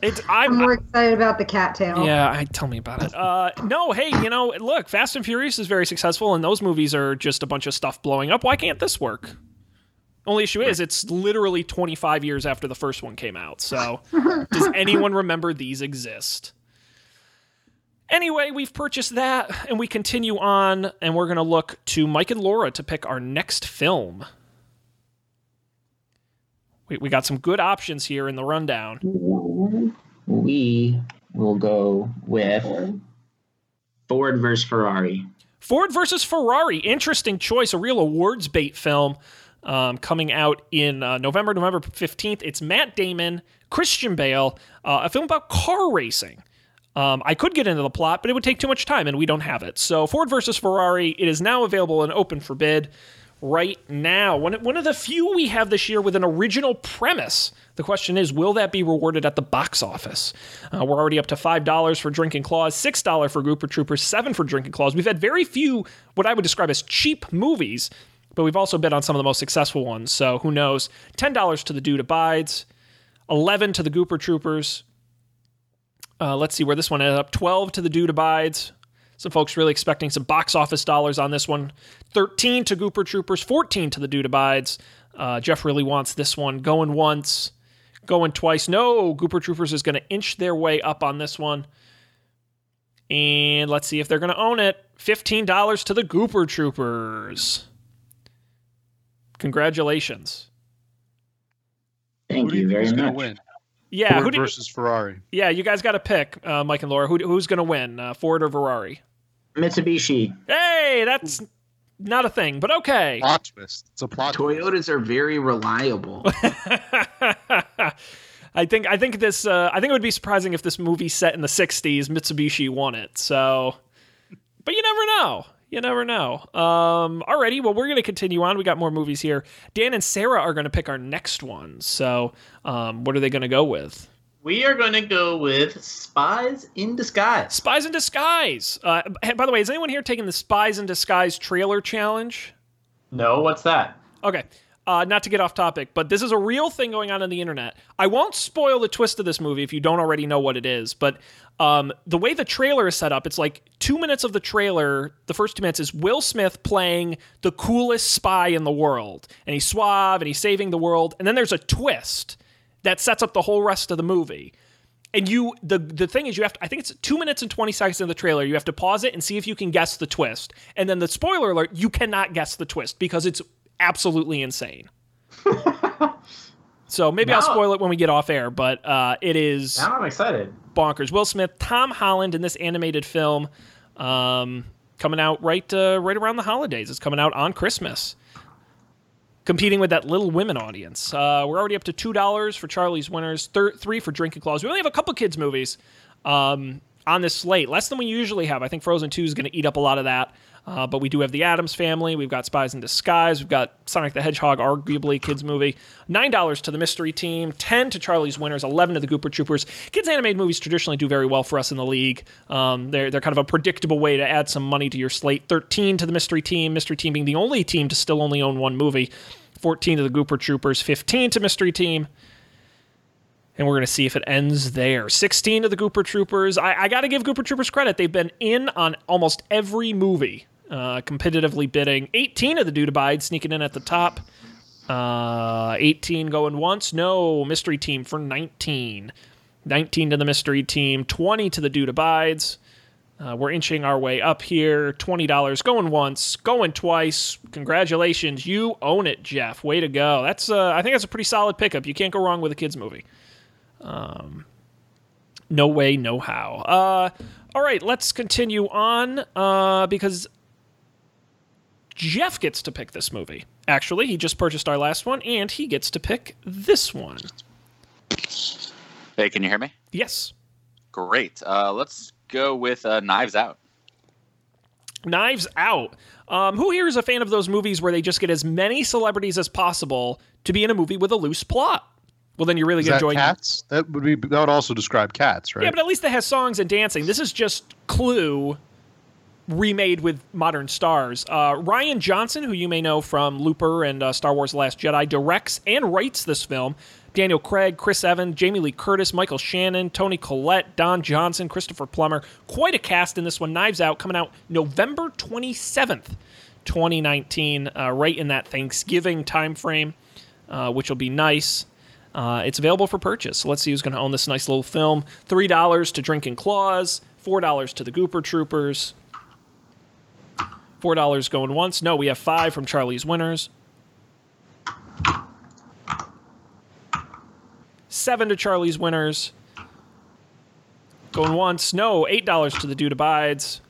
It's I'm I'm, more excited about the cattail. yeah, I tell me about it. Uh, no, hey, you know, look, Fast and Furious is very successful, and those movies are just a bunch of stuff blowing up. Why can't this work? Only issue is it's literally 25 years after the first one came out. So, does anyone remember these exist? Anyway, we've purchased that, and we continue on, and we're going to look to Mike and Laura to pick our next film. We, we got some good options here in the rundown. We will go with Ford versus Ferrari. Ford versus Ferrari. Interesting choice. A real awards bait film um, coming out in uh, November, November 15th. It's Matt Damon, Christian Bale, uh, a film about car racing. Um, I could get into the plot, but it would take too much time, and we don't have it. So, Ford versus Ferrari. It is now available and open for bid right now. One, one of the few we have this year with an original premise. The question is, will that be rewarded at the box office? Uh, we're already up to $5 for Drinking Claws, $6 for Gooper Troopers, 7 for Drinking Claws. We've had very few, what I would describe as cheap movies, but we've also bid on some of the most successful ones. So who knows? $10 to The Dude Abides, 11 to the Gooper Troopers. Uh, let's see where this one ended up. 12 to The Dude Abides. Some folks really expecting some box office dollars on this one. 13 to Gooper Troopers, 14 to the Dude Abides. Uh, Jeff really wants this one going once, going twice. No, Gooper Troopers is going to inch their way up on this one. And let's see if they're going to own it. $15 to the Gooper Troopers. Congratulations. Thank Who you you very think's gonna much. Win? Yeah, Ford who do, versus Ferrari. yeah, you guys got to pick, uh, Mike and Laura. Who, who's going to win, uh, Ford or Ferrari? Mitsubishi. Hey, that's not a thing, but okay. Plot twist. It's a plot. twist. Toyotas are very reliable. I think I think this uh, I think it would be surprising if this movie set in the '60s, Mitsubishi won it. So, but you never know. You never know. Um, alrighty, well, we're going to continue on. We got more movies here. Dan and Sarah are going to pick our next one. So, um, what are they going to go with? We are going to go with Spies in Disguise. Spies in Disguise. Uh, by the way, is anyone here taking the Spies in Disguise trailer challenge? No, what's that? Okay. Uh, not to get off topic, but this is a real thing going on in the internet. I won't spoil the twist of this movie if you don't already know what it is, but um, the way the trailer is set up, it's like two minutes of the trailer. The first two minutes is Will Smith playing the coolest spy in the world, and he's suave and he's saving the world. And then there's a twist that sets up the whole rest of the movie. and you the the thing is you have to, I think it's two minutes and twenty seconds in the trailer. You have to pause it and see if you can guess the twist. And then the spoiler alert: you cannot guess the twist because it's absolutely insane. so maybe I'll spoil it when we get off air, but uh, it is Now I'm excited. bonkers. Will Smith, Tom Holland in this animated film, um, coming out right uh, right around the holidays. It's coming out on Christmas. Competing with that Little Women audience. Uh, we're already up to two dollars for Charlie's Winners, thir- three for Drinking Claws. We only have a couple kids movies um, on this slate, less than we usually have. I think Frozen Two is going to eat up a lot of that. Uh, but we do have the Addams Family. We've got Spies in Disguise. We've got Sonic the Hedgehog, arguably kids movie. Nine dollars to the Mystery Team. Ten to Charlie's Winners. Eleven to the Gooper Troopers. Kids animated movies traditionally do very well for us in the league. Um, they're they're kind of a predictable way to add some money to your slate. Thirteen to the Mystery Team. Mystery Team being the only team to still only own one movie. Fourteen to the Gooper Troopers. Fifteen to Mystery Team. And we're going to see if it ends there. 16 to the Gooper Troopers. I, I got to give Gooper Troopers credit. They've been in on almost every movie, uh, competitively bidding. 18 of the Dude Abide sneaking in at the top. Uh, 18 going once. No, Mystery Team for 19. 19 to the Mystery Team. 20 to the Dude Abides. Uh, we're inching our way up here. $20 going once, going twice. Congratulations. You own it, Jeff. Way to go. That's uh, I think that's a pretty solid pickup. You can't go wrong with a kids movie. Um, no way, no how. Uh, all right, let's continue on uh, because Jeff gets to pick this movie. Actually, he just purchased our last one, and he gets to pick this one. Hey, can you hear me? Yes. Great. Uh, let's go with uh, Knives Out. Knives Out. Um, who here is a fan of those movies where they just get as many celebrities as possible to be in a movie with a loose plot? Well, then you're really going to enjoy cats? That would be that would also describe cats, right? Yeah, but at least it has songs and dancing. This is just Clue remade with modern stars. Uh, Rian Johnson, who you may know from Looper and uh, Star Wars: The Last Jedi, directs and writes this film. Daniel Craig, Chris Evans, Jamie Lee Curtis, Michael Shannon, Toni Collette, Don Johnson, Christopher Plummer. Quite a cast in this one. Knives Out coming out November 27th, 2019, uh, right in that Thanksgiving time frame, uh, which will be nice. Uh, it's available for purchase. So let's see who's going to own this nice little film. Three dollars to Drinking Claws. Four dollars to the Gooper Troopers. Four dollars going once. No, we have five from Charlie's Winners. Seven to Charlie's Winners. Going once. No, eight dollars to the Dude Abides.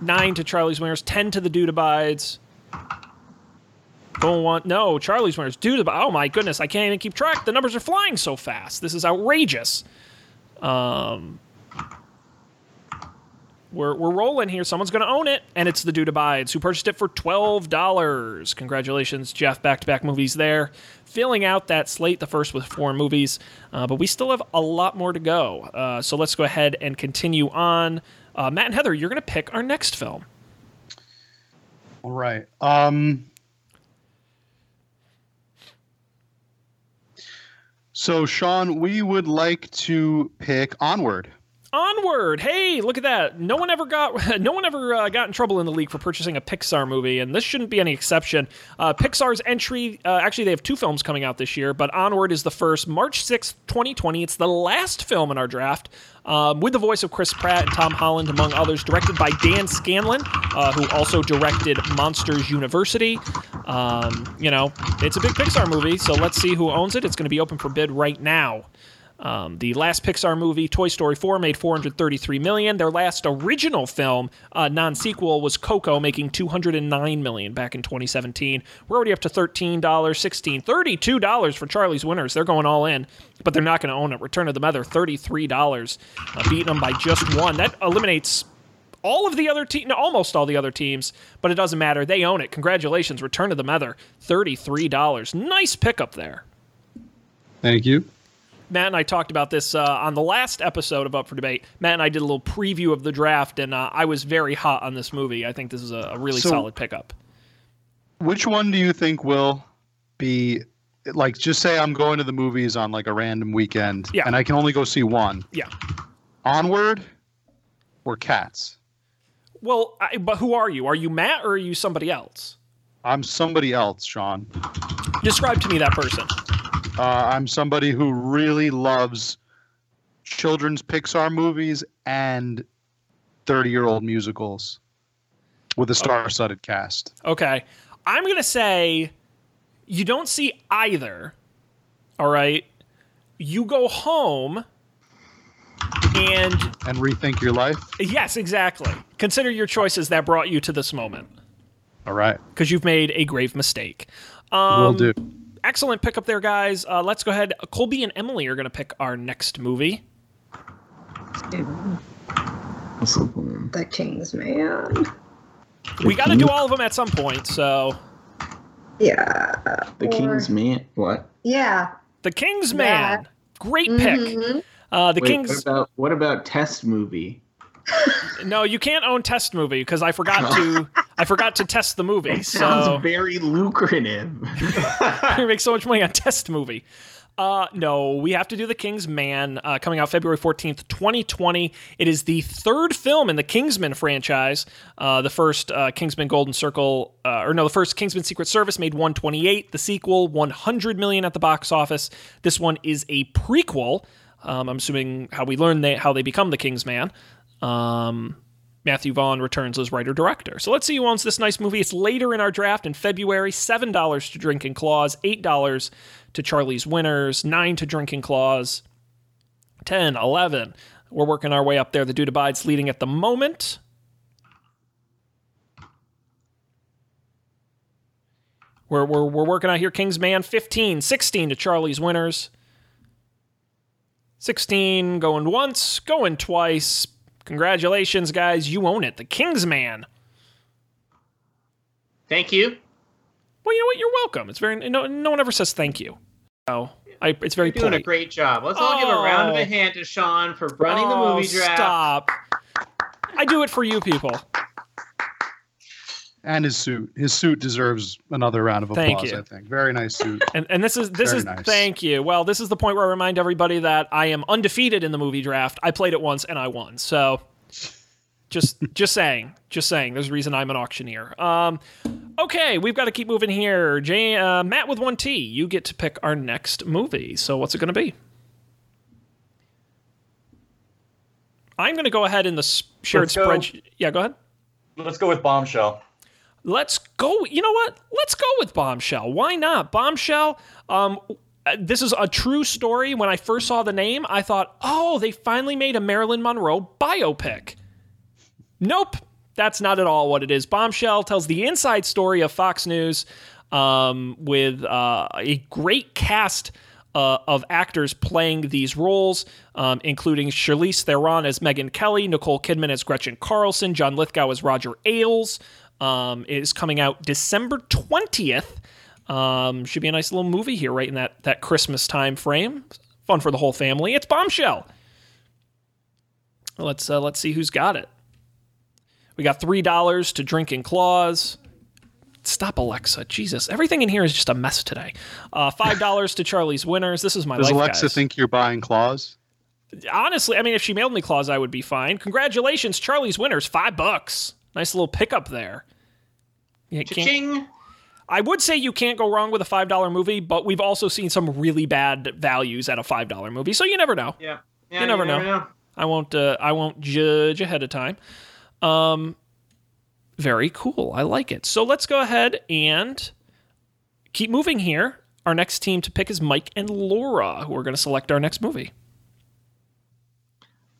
Nine to Charlie's Winners. Ten to the Dude Abides. Going want No, Charlie's Winners. Dude. Oh my goodness, I can't even keep track. The numbers are flying so fast. This is outrageous. Um, we're, we're rolling here. Someone's going to own it, and it's the Dude Abides who purchased it for $12. Congratulations, Jeff. Back to back movies there. Filling out that slate, the first with four movies, uh, but we still have a lot more to go. Uh, so let's go ahead and continue on. Uh, Matt and Heather, you're going to pick our next film. All right. Um. So, Sean, we would like to pick Onward. Onward. Hey, look at that. No one ever got no one ever uh, got in trouble in the league for purchasing a Pixar movie, and this shouldn't be any exception. Uh, Pixar's entry. Uh, actually, they have two films coming out this year, but Onward is the first. March sixth, twenty twenty. It's the last film in our draft. Um, with the voice of Chris Pratt and Tom Holland, among others, directed by Dan Scanlon, uh, who also directed Monsters University. Um, you know, it's a big Pixar movie, so let's see who owns it. It's going to be open for bid right now. Um, the last Pixar movie, Toy Story 4, made 433 million. Their last original film, uh, non-sequel, was Coco, making 209 million back in 2017. We're already up to 13 dollars, 16, 32 dollars for Charlie's Winners. They're going all in, but they're not going to own it. Return of the Mether, 33 dollars, uh, beating them by just one. That eliminates all of the other teams, no, almost all the other teams, but it doesn't matter. They own it. Congratulations, Return of the Mether, thirty-three dollars. Nice pickup there. Thank you. Matt and I talked about this uh, on the last episode of Up for Debate. Matt and I did a little preview of the draft, and uh, I was very hot on this movie. I think this is a, a really So- solid pickup. Which one do you think will be like? Just say I'm going to the movies on like a random weekend, Yeah. and I can only go see one. Yeah. Onward or Cats? Well, I, but who are you? Are you Matt or are you somebody else? I'm somebody else, Sean. Describe to me that person. Uh, I'm somebody who really loves children's Pixar movies and 30 year old musicals with a star studded cast. Okay. I'm going to say you don't see either. All right. You go home and And rethink your life. yes, exactly. Consider your choices that brought you to this moment All right. because you've made a grave mistake. Um, Will do. Excellent pick up there, guys. Uh, let's go ahead. Colby and Emily are going to pick our next movie. The King's Man. We got to do all of them at some point. So, Yeah. The or- King's Man. What? Yeah. The King's Man. That. Great pick. Mhm. Uh, the Wait, King's. What about, what about Test Movie? No, you can't own test movie because I forgot to. I forgot to test the movie. Sounds So very lucrative. you make so much money on test movie. Uh, no, we have to do The King's Man uh, coming out February 14th, 2020. It is the third film in the Kingsman franchise. Uh, the first uh, Kingsman Golden Circle, uh, or no, the first Kingsman Secret Service made 128. The sequel, 100 million at the box office. This one is a prequel. Um, I'm assuming how we learn they, how they become the King's Man. Um, Matthew Vaughn returns as writer director. So let's see who owns this nice movie. It's later in our draft in February. Seven dollars to Drinking Claws, eight dollars to Charlie's Winners, nine to Drinking Claws, 10, 11. We're working our way up there. The dude abides leading at the moment. We're, we're, we're working out here. King's Man 15, 16 to Charlie's Winners. 16 going once, going twice. Congratulations, guys. You own it. The King's Man. Thank you. Well, you know what? You're welcome. It's very no, no one ever says thank you. Oh, I, it's very You're doing a great job. Let's all give a round of Oh. a hand to Sean for running the Oh, movie draft. Stop. I do it for you people. And his suit. His suit deserves another round of applause, Thank you. I think. Very nice suit. And and this is this Very is nice. thank you. Well, this is the point where I remind everybody that I am undefeated in the movie draft. I played it once and I won. So just just saying, just saying. There's a reason I'm an auctioneer. Um, okay, we've got to keep moving here. Jay, uh, Matt with one T, you get to pick our next movie. So what's it going to be? I'm going to go ahead in the shared spreadsheet. Yeah, go ahead. Let's go with Bombshell. Let's go. You know what? Let's go with Bombshell. Why not? Bombshell. Um, this is a true story. When I first saw the name, I thought, oh, they finally made a Marilyn Monroe biopic. Nope, that's not at all what it is. Bombshell tells the inside story of Fox News um, with uh, a great cast uh, of actors playing these roles, um, including Charlize Theron as Megyn Kelly, Nicole Kidman as Gretchen Carlson, John Lithgow as Roger Ailes. Um, it is coming out December 20th. Um, should be a nice little movie here, right in that, that Christmas time frame. Fun for the whole family. It's Bombshell. Let's uh, let's see who's got it. We got three dollars to Drinking Claws. Stop, Alexa. Jesus, everything in here is just a mess today. Uh, Five dollars to Charlie's Winners. This is my Does life, Alexa guys. think you're buying claws? Honestly, I mean, if she mailed me claws, I would be fine. Congratulations, Charlie's Winners. Five bucks. Nice little pickup there. You Cha-ching. I would say you can't go wrong with a five dollar movie, but we've also seen some really bad values at a five dollar movie, so you never know. Yeah. yeah You never know. I won't. Uh, I won't judge ahead of time. Um, very cool. I like it. So let's go ahead and keep moving here. Our next team to pick is Mike and Laura, who are going to select our next movie.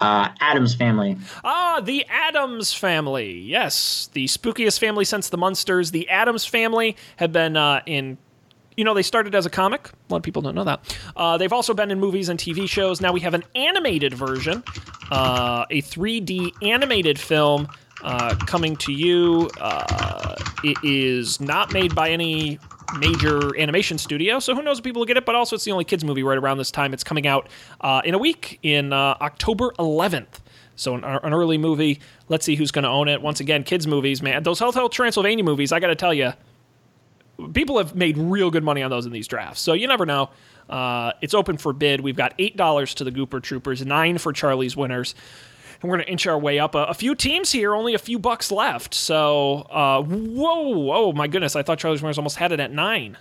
Uh, Addams Family. Ah, the Addams family. Yes, the spookiest family since the Munsters. The Addams family have been uh, in. You know, they started as a comic. A lot of people don't know that. Uh, they've also been in movies and TV shows. Now we have an animated version, uh, a 3D animated film uh, coming to you. Uh, it is not made by any major animation studio, so who knows if people will get it, but also it's the only kids movie right around this time. It's coming out uh, in a week in uh, October 11th. So an, an early movie. Let's see who's going to own it. Once again, kids movies, man. Those Hotel Transylvania movies, I got to tell you, people have made real good money on those in these drafts. So you never know. Uh, it's open for bid. We've got eight dollars to the Gooper Troopers, nine for Charlie's Winners. And we're going to inch our way up. A, a few teams here, only a few bucks left. So, uh, whoa, oh my goodness! I thought Charlie's Winners almost had it at nine.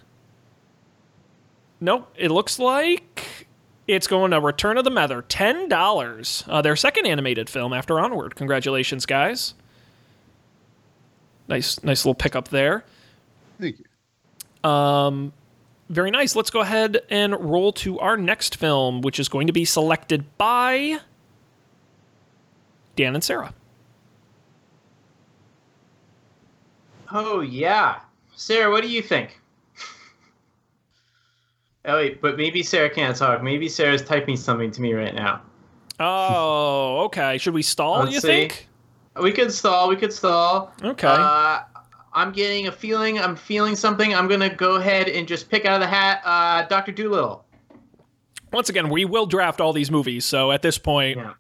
Nope, it looks like It's going to Return of the Mether, ten dollars. Uh, their second animated film after Onward. Congratulations, guys. Nice, nice little pickup there. Thank you. Um, very nice. Let's go ahead and roll to our next film, which is going to be selected by Dan and Sarah. Oh yeah, Sarah, what do you think? oh wait, but maybe Sarah can't talk. Maybe Sarah's typing something to me right now. Oh, okay. Should we stall? Let's you see. think? We could stall. We could stall. Okay. Uh, I'm getting a feeling. I'm feeling something. I'm gonna go ahead and just pick out of the hat. Uh, Doctor Dolittle. Once again, we will draft all these movies, so at this point, Yeah.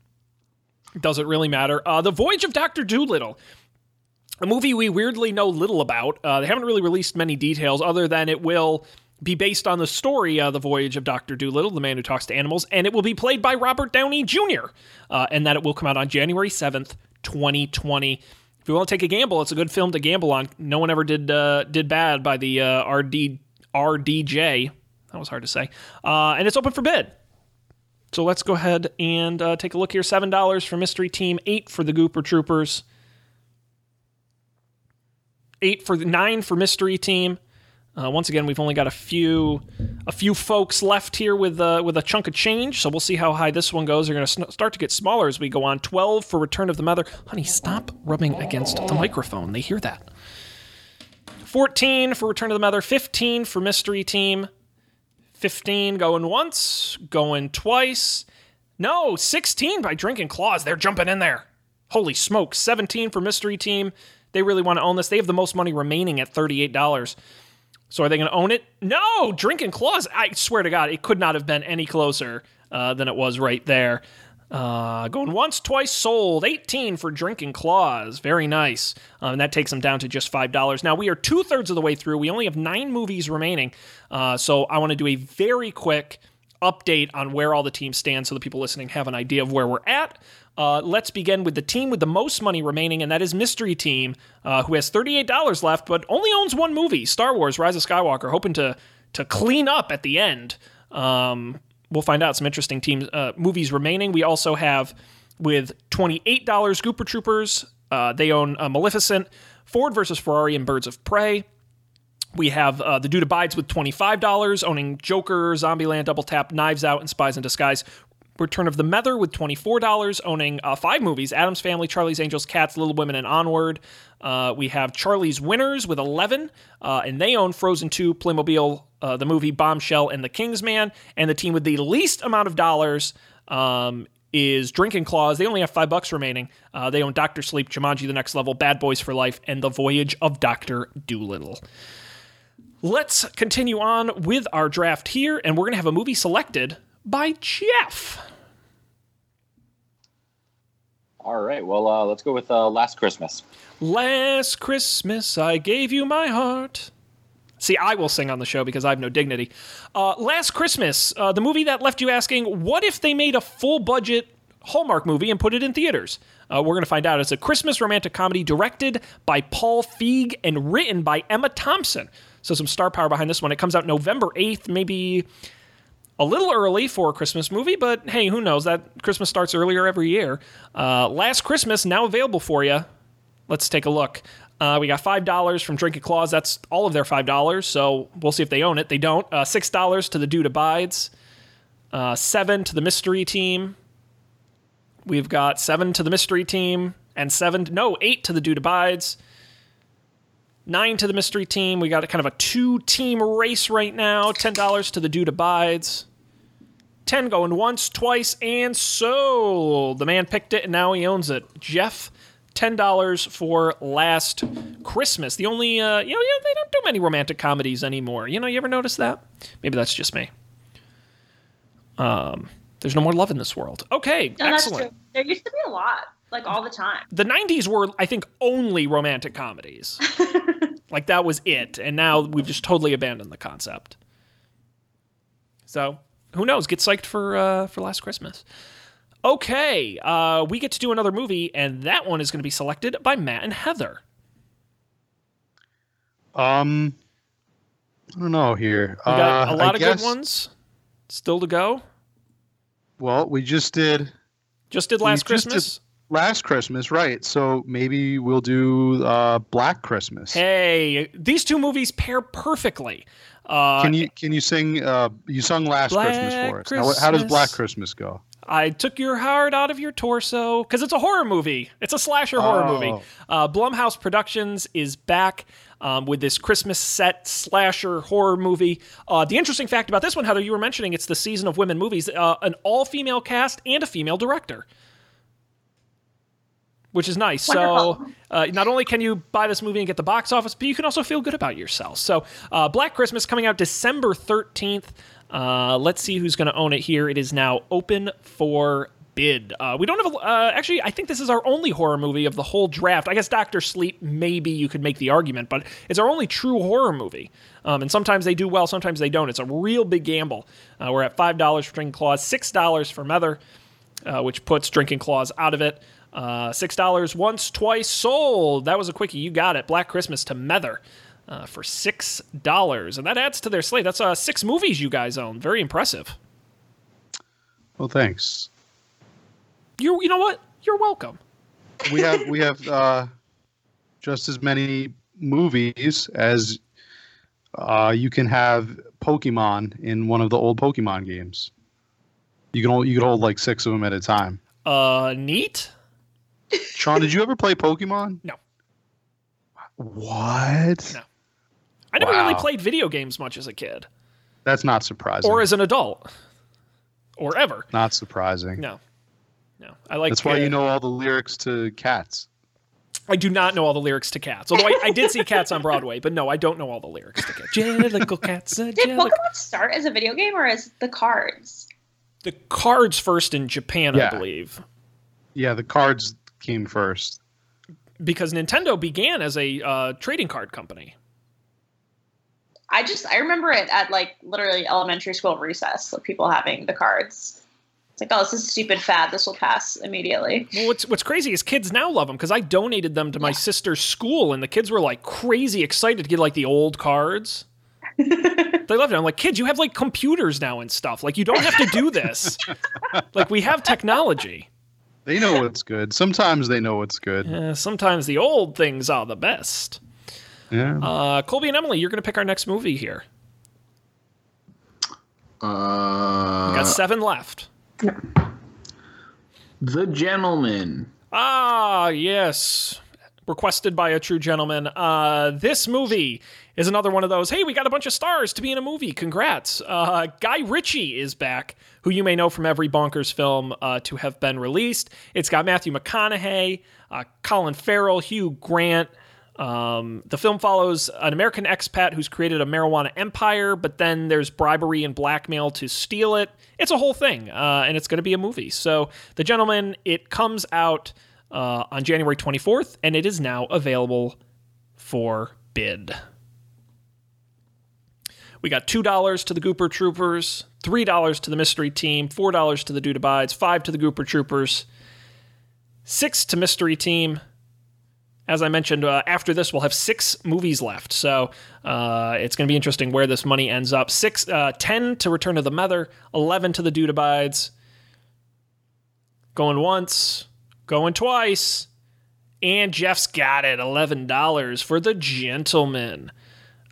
It doesn't really matter. Uh, the Voyage of Doctor Dolittle, a movie we weirdly know little about. Uh, they haven't really released many details, other than it will be based on the story of the Voyage of Doctor Dolittle, the man who talks to animals, and it will be played by Robert Downey Jr. Uh, and that it will come out on January seventh, 2020. If you want to take a gamble, it's a good film to gamble on. No one ever did uh, did bad by the uh, RD RDJ. That was hard to say. Uh, and it's open for bid. So let's go ahead and uh, take a look here. Seven dollars for Mystery Team, eight for the Gooper Troopers, eight for the nine for Mystery Team. Uh, once again, we've only got a few a few folks left here with uh, with a chunk of change, so we'll see how high this one goes. They're going to sn- start to get smaller as we go on. Twelve for Return of the Mether. Honey, stop rubbing against the microphone. They hear that. Fourteen for Return of the Mether. Fifteen for Mystery Team. 15 going once, going twice. No, 16 by Drinking Claws. They're jumping in there. Holy smokes. 17 for Mystery Team. They really want to own this. They have the most money remaining at $38. So are they going to own it? No, Drinking Claws. I swear to God, it could not have been any closer uh, than it was right there. Uh, going once, twice, sold. 18 for Drinking Claws. Very nice. Um, and that takes them down to just $5. Now, we are two thirds of the way through. We only have nine movies remaining. Uh, so I want to do a very quick update on where all the teams stand so the people listening have an idea of where we're at. Uh, let's begin with the team with the most money remaining, and that is Mystery Team, uh, who has $38 left, but only owns one movie, Star Wars: Rise of Skywalker, hoping to to clean up at the end. Um, we'll find out some interesting teams uh, movies remaining. We also have with $28 Gooper Troopers. Uh, they own uh, Maleficent, Ford versus Ferrari, and Birds of Prey. We have uh, The Dude Abides with $25, owning Joker, Zombieland, Double Tap, Knives Out, and Spies in Disguise. Return of the Mether with $24, owning uh, five movies Addams Family, Charlie's Angels, Cats, Little Women, and Onward. Uh, we have Charlie's Winners with 11, uh, and they own Frozen 2, Playmobil, uh, the movie Bombshell, and The Kingsman. And the team with the least amount of dollars um, is Drinking Claws. They only have five bucks remaining. Uh, they own Doctor Sleep, Jumanji: The Next Level, Bad Boys for Life, and The Voyage of Doctor Doolittle. Let's continue on with our draft here, and we're going to have a movie selected by Jeff. All right. Well, uh, let's go with uh, Last Christmas. Last Christmas, I gave you my heart. See, I will sing on the show because I have no dignity. Uh, Last Christmas, uh, the movie that left you asking, what if they made a full budget Hallmark movie and put it in theaters? Uh, we're going to find out. It's a Christmas romantic comedy directed by Paul Feig and written by Emma Thompson. So, some star power behind this one. It comes out November 8th, maybe a little early for a Christmas movie, but hey, who knows? That Christmas starts earlier every year. Uh, Last Christmas, now available for you. Let's take a look. Uh, we got five dollars from Drinking Claws. That's all of their five dollars. So we'll see if they own it. They don't. Uh, Six dollars to the Dude Abides. Uh, seven to the Mystery Team. We've got seven to the Mystery Team and seven. No, eight to the Dude Abides. Nine to the Mystery Team. We got kind of a two-team race right now. Ten dollars to the Dude Abides. 10 going once, twice, and sold. The man picked it and now he owns it. Jeff, $10 for last Christmas. The only, uh, you know, yeah, they don't do many romantic comedies anymore. You know, you ever notice that? Maybe that's just me. Um, there's no more love in this world. Okay, No, that's excellent. true. There used to be a lot, like all the time. The 90s were, I think, only romantic comedies. like that was it. And now we've just totally abandoned the concept. So who knows? Get psyched for uh, for last Christmas. Okay, uh, we get to do another movie, and that one is going to be selected by Matt and Heather. Um, I don't know here. We got Uh, a lot of guess- good ones still to go. Well, we just did Just did last just did Christmas. last Christmas, right? So maybe we'll do uh, Black Christmas. Hey, these two movies pair perfectly. Uh, can you can you sing? Uh, you sung last Christmas for us. Now, what- how does Black Christmas go? I took your heart out of your torso because it's a horror movie. It's a slasher horror Oh. movie. Uh, Blumhouse Productions is back um, with this Christmas set slasher horror movie. Uh, the interesting fact about this one, Heather, you were mentioning it's the season of women movies. Uh, an all-female cast and a female director. Which is nice. So, uh, not only can you buy this movie and get the box office, but you can also feel good about yourself. So, uh, Black Christmas coming out December 13th. Uh, let's see who's going to own it here. It is now open for bid. Uh, we don't have a. Uh, actually, I think this is our only horror movie of the whole draft. I guess Doctor Sleep, maybe you could make the argument, but it's our only true horror movie. Um, and sometimes they do well, sometimes they don't. It's a real big gamble. Uh, we're at $5 for Drinking Claws, $6 for Mether, uh, which puts Drinking Claws out of it. Uh, $6 once, twice sold. That was a quickie. You got it. Black Christmas to Mether. Uh, for six dollars, and that adds to their slate. That's uh, six movies you guys own. Very impressive. Well, thanks. You you know what? You're welcome. We have we have uh, just as many movies as uh, you can have Pokemon in one of the old Pokemon games. You can hold, you can hold like six of them at a time. Uh, neat. Sean, did you ever play Pokemon? No. What? No. I never really played video games much as a kid, That's not surprising. or as an adult, or ever. not surprising. No, no. I like. That's why uh, you know all the lyrics to Cats. I do not know all the lyrics to Cats. Although I, I did see Cats on Broadway, but no, I don't know all the lyrics to Cats. Jellicle cats, uh, Did jellicle- Pokemon start as a video game or as the cards? The cards first in Japan, I believe, Yeah, the cards came first. because Nintendo began as a uh, trading card company. I just I remember it at like literally elementary school recess, like people having the cards. It's like, oh, this is a stupid fad. This will pass immediately. Well, what's what's crazy is kids now love them because I donated them to my sister's school, and the kids were like crazy excited to get like the old cards. they loved it. I'm like, kids, you have like computers now and stuff. Like, you don't have to do this. like, we have technology. They know what's good. Sometimes they know what's good. Uh, sometimes the old things are the best. Yeah. Uh, Colby and Emily, you're going to pick our next movie here. Uh, We got seven left. The Gentlemen. Ah, yes. Requested by a true gentleman. Uh, this movie is another one of those. Hey, we got a bunch of stars to be in a movie. Congrats. Uh, Guy Ritchie is back, who you may know from every bonkers film uh, to have been released. It's got Matthew McConaughey, uh, Colin Farrell, Hugh Grant. Um, the film follows an American expat who's created a marijuana empire, but then there's bribery and blackmail to steal it. It's a whole thing, uh, and it's going to be a movie. So, The Gentlemen, it comes out uh, on January 24th, and it is now available for bid. We got $2 to the Gooper Troopers, $3 to the Mystery Team, $4 to the Dude Abides, 5 to the Gooper Troopers, 6 to Mystery Team. As I mentioned, uh, after this, we'll have six movies left. So uh, it's going to be interesting where this money ends up. Six, uh, 10 to Return of the Mether, 11 to the Dude Abides, going once, going twice, and Jeff's got it $11 for The Gentlemen.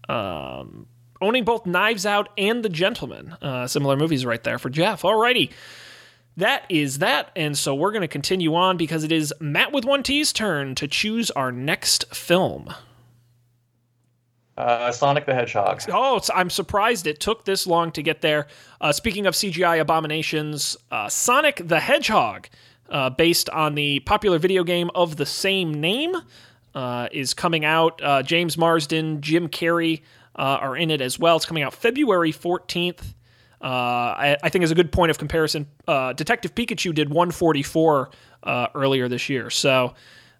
Um, owning both Knives Out and The Gentlemen. Uh, similar movies right there for Jeff. Alrighty. That is that. And so we're going to continue on because it is Matt with one T's turn to choose our next film. Uh, Sonic the Hedgehog. Oh, it's, I'm surprised it took this long to get there. Uh, speaking of CGI abominations, uh, Sonic the Hedgehog, uh, based on the popular video game of the same name, uh, is coming out. Uh, James Marsden, Jim Carrey uh, are in it as well. It's coming out February 14th. Uh, I, I think is a good point of comparison. Uh, Detective Pikachu did 144 uh, earlier this year. So,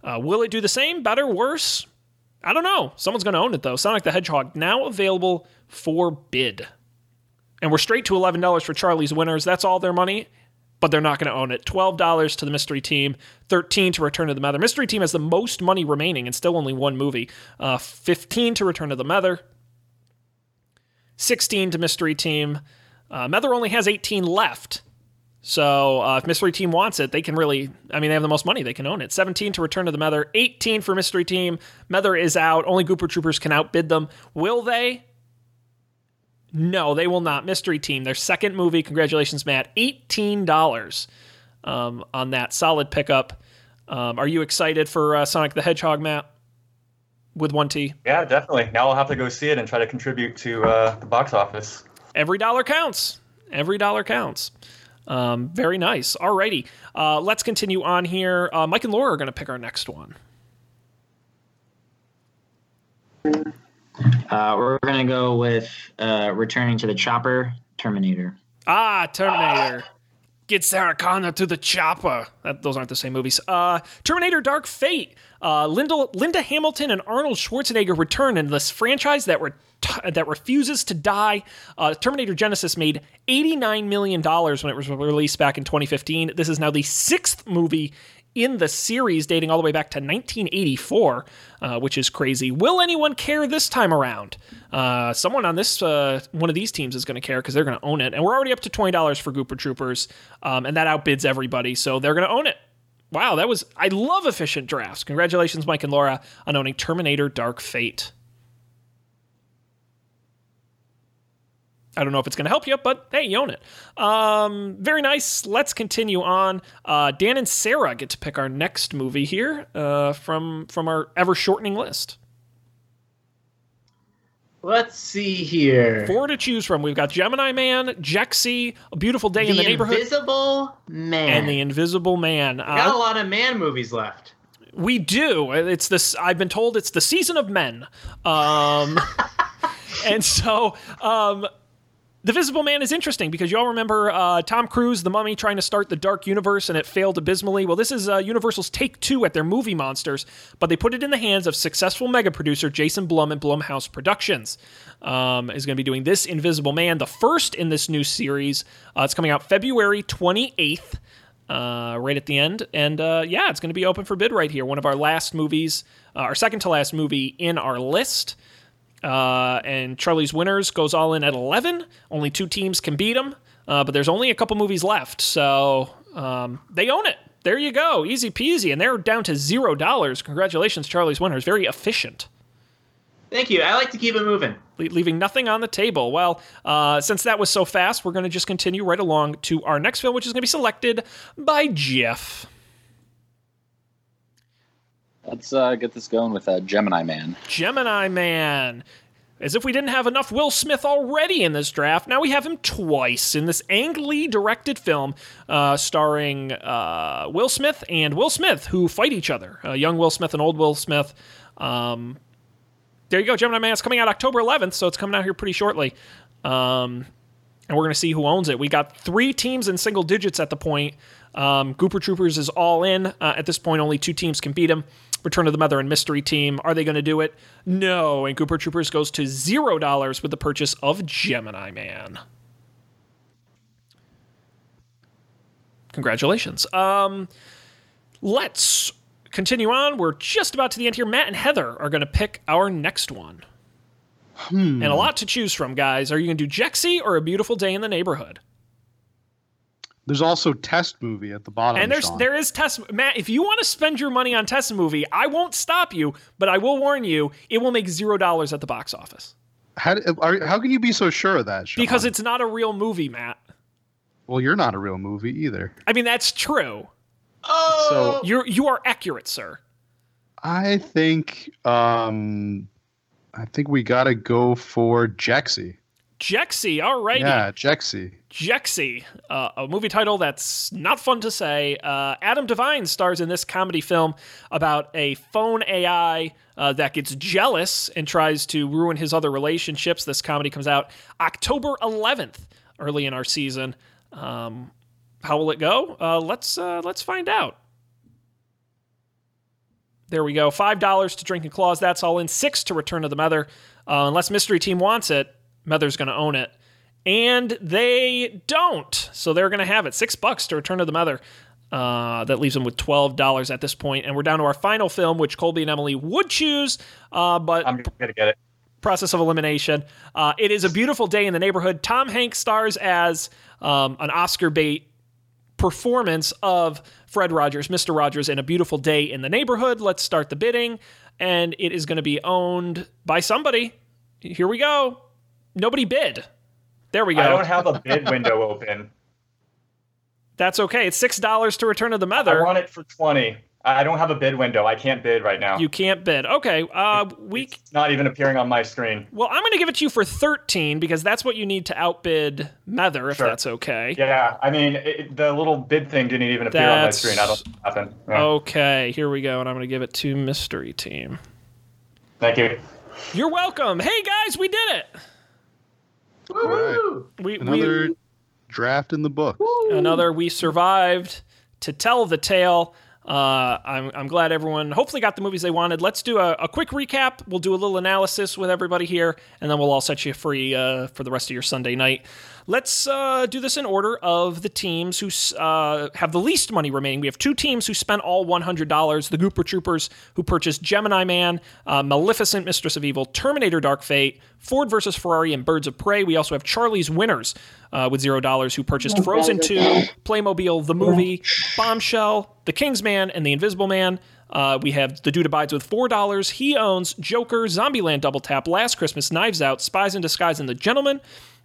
will it do the same, better, worse? I don't know. Someone's going to own it though. Sonic the Hedgehog now available for bid. And we're straight to $11 for Charlie's Winners. That's all their money, but they're not going to own it. $12 to the Mystery Team, 13 to Return of the Mether. Mystery Team has the most money remaining and still only one movie. Uh, 15 to Return of the Mether, 16 to Mystery Team. Uh, Mether only has 18 left. So uh, if Mystery Team wants it, they can really, I mean, they have the most money. They can own it. 17 to Return to the Mether, 18 for Mystery Team. Mether is out. Only Gooper Troopers can outbid them. Will they? No, they will not. Mystery Team, their second movie. Congratulations, Matt. $18 um, on that. Solid pickup. Um, are you excited for uh, Sonic the Hedgehog, Matt? With one T? Yeah, definitely. Now I'll have to go see it and try to contribute to uh, the box office. Every dollar counts. Every dollar counts. Um, very nice. Alrighty. Uh, let's continue on here. Uh, Mike and Laura are going to pick our next one. Uh, we're gonna go with uh, returning to the chopper, Terminator. Ah, Terminator. Get Sarah Connor to the chopper. That, those aren't the same movies. Uh, Terminator Dark Fate. Uh, Linda, Linda Hamilton and Arnold Schwarzenegger return in this franchise that, that refuses to die. Uh, Terminator Genisys made $89 million when it was released back in 2015. This is now the sixth movie in the series dating all the way back to 1984, uh, which is crazy. Will anyone care this time around? Uh, someone on this uh, one of these teams is going to care because they're going to own it, and we're already up to twenty dollars for Gooper Troopers, um, and that outbids everybody, so they're going to own it. Wow, that was I love efficient drafts. Congratulations, Mike and Laura, on owning Terminator: Dark Fate. I don't know if it's going to help you, but hey, you own it. Um, very nice. Let's continue on. Uh, Dan and Sarah get to pick our next movie here uh, from from our ever shortening list. Let's see here. Four to choose from. We've got Gemini Man, Jexi, A Beautiful Day the in the Neighborhood, Invisible Man, and The Invisible Man. We got a lot of man movies left. We do. It's this. I've been told it's the season of men. Um, and so. Um, the Visible Man is interesting because you all remember uh, Tom Cruise, the mummy, trying to start the Dark Universe and it failed abysmally. Well, this is uh, Universal's take two at their movie monsters, but they put it in the hands of successful mega producer Jason Blum and Blumhouse Productions. Um, is going to be doing this Invisible Man, the first in this new series. Uh, it's coming out February 28th. Uh, right at the end. And uh, yeah, it's going to be open for bid right here. One of our last movies, uh, our second to last movie in our list. Uh, and Charlie's Winners goes all in at 11. Only two teams can beat them, uh, but there's only a couple movies left. So um, they own it. There you go. Easy peasy. And they're down to zero dollars. Congratulations, Charlie's Winners. Very efficient. Thank you. I like to keep it moving. Le- leaving nothing on the table. Well, uh, since that was so fast, we're going to just continue right along to our next film, which is going to be selected by Jeff. Let's uh, get this going with uh, Gemini Man. Gemini Man. As if we didn't have enough Will Smith already in this draft, now we have him twice in this Ang Lee directed film uh, starring uh, Will Smith and Will Smith, who fight each other. Uh, young Will Smith and old Will Smith. Um, there you go, Gemini Man. It's coming out October 11th, so it's coming out here pretty shortly. Um, and we're going to see who owns it. We got three teams in single digits at the point. Um, Gooper Troopers is all in. Uh, at this point, only two teams can beat him. Return of the Mother and Mystery Team. Are they going to do it? No. And Gooper Troopers goes to zero dollars with the purchase of Gemini Man. Congratulations. Um, let's continue on. We're just about to the end here. Matt and Heather are going to pick our next one. Hmm. And a lot to choose from, guys. Are you going to do Jexi or A Beautiful Day in the Neighborhood? There's also test movie at the bottom. And there's Sean. there is test Matt. If you want to spend your money on test movie, I won't stop you, but I will warn you, it will make zero dollars at the box office How, are, how can you be so sure of that? Sean? because it's not a real movie, Matt. well, you're not a real movie either. I mean, that's true. Oh, So- You're you are accurate, sir. I think um, I think we gotta go for Jexi. all right. Yeah, Jexi. Jexi, uh, a movie title that's not fun to say. Uh, Adam Devine stars in this comedy film about a phone AI uh, that gets jealous and tries to ruin his other relationships. This comedy comes out October 11th, early in our season. Um, how will it go? Uh, let's uh, let's find out. There we go. Five dollars to Drinking Claws. That's all in. Six to Return of the Mether. Uh, unless Mystery Team wants it, Mether's going to own it and they don't. So they're going to have it. Six bucks to Return to the Mether. Uh, that leaves them with twelve dollars at this point, and we're down to our final film, which Colby and Emily would choose, uh, but I'm gonna get it. process of elimination. Uh, it is a beautiful day in the neighborhood. Tom Hanks stars as um, an Oscar bait performance of Fred Rogers, Mr. Rogers, in a beautiful day in the neighborhood. Let's start the bidding, and it is going to be owned by somebody. Here we go. Nobody bid. There we go. I don't have a bid window open. That's okay. It's six dollars to Return of the Mether. I want it for twenty. I don't have a bid window. I can't bid right now. You can't bid. Okay. Uh, we. It's not even appearing on my screen. Well, I'm going to give it to you for thirteen because that's what you need to outbid Mether, if Sure. that's okay. Yeah, I mean, it, the little bid thing didn't even appear on my screen. I don't happened. Yeah. Okay. Here we go, and I'm going to give it to Mystery Team. Thank you. You're welcome. Hey guys, we did it. All right. Woo! We, Another we draft in the book. another we survived to tell the tale. Uh, I'm, I'm glad everyone hopefully got the movies they wanted. Let's do a, a quick recap. We'll do a little analysis with everybody here, and then we'll all set you free uh, for the rest of your Sunday night. Let's uh, do this in order of the teams who uh, have the least money remaining. We have two teams who spent all $100 the Gooper Troopers, who purchased Gemini Man, uh, Maleficent, Mistress of Evil, Terminator Dark Fate, Ford versus Ferrari, and Birds of Prey. We also have Charlie's Winners uh, with $0 who purchased Frozen 2, Playmobil, The Movie, Bombshell, The Kingsman, and The Invisible Man. Uh, we have The Dude Abides with $4. He owns Joker, Zombieland Double Tap, Last Christmas, Knives Out, Spies in Disguise, and The Gentlemen.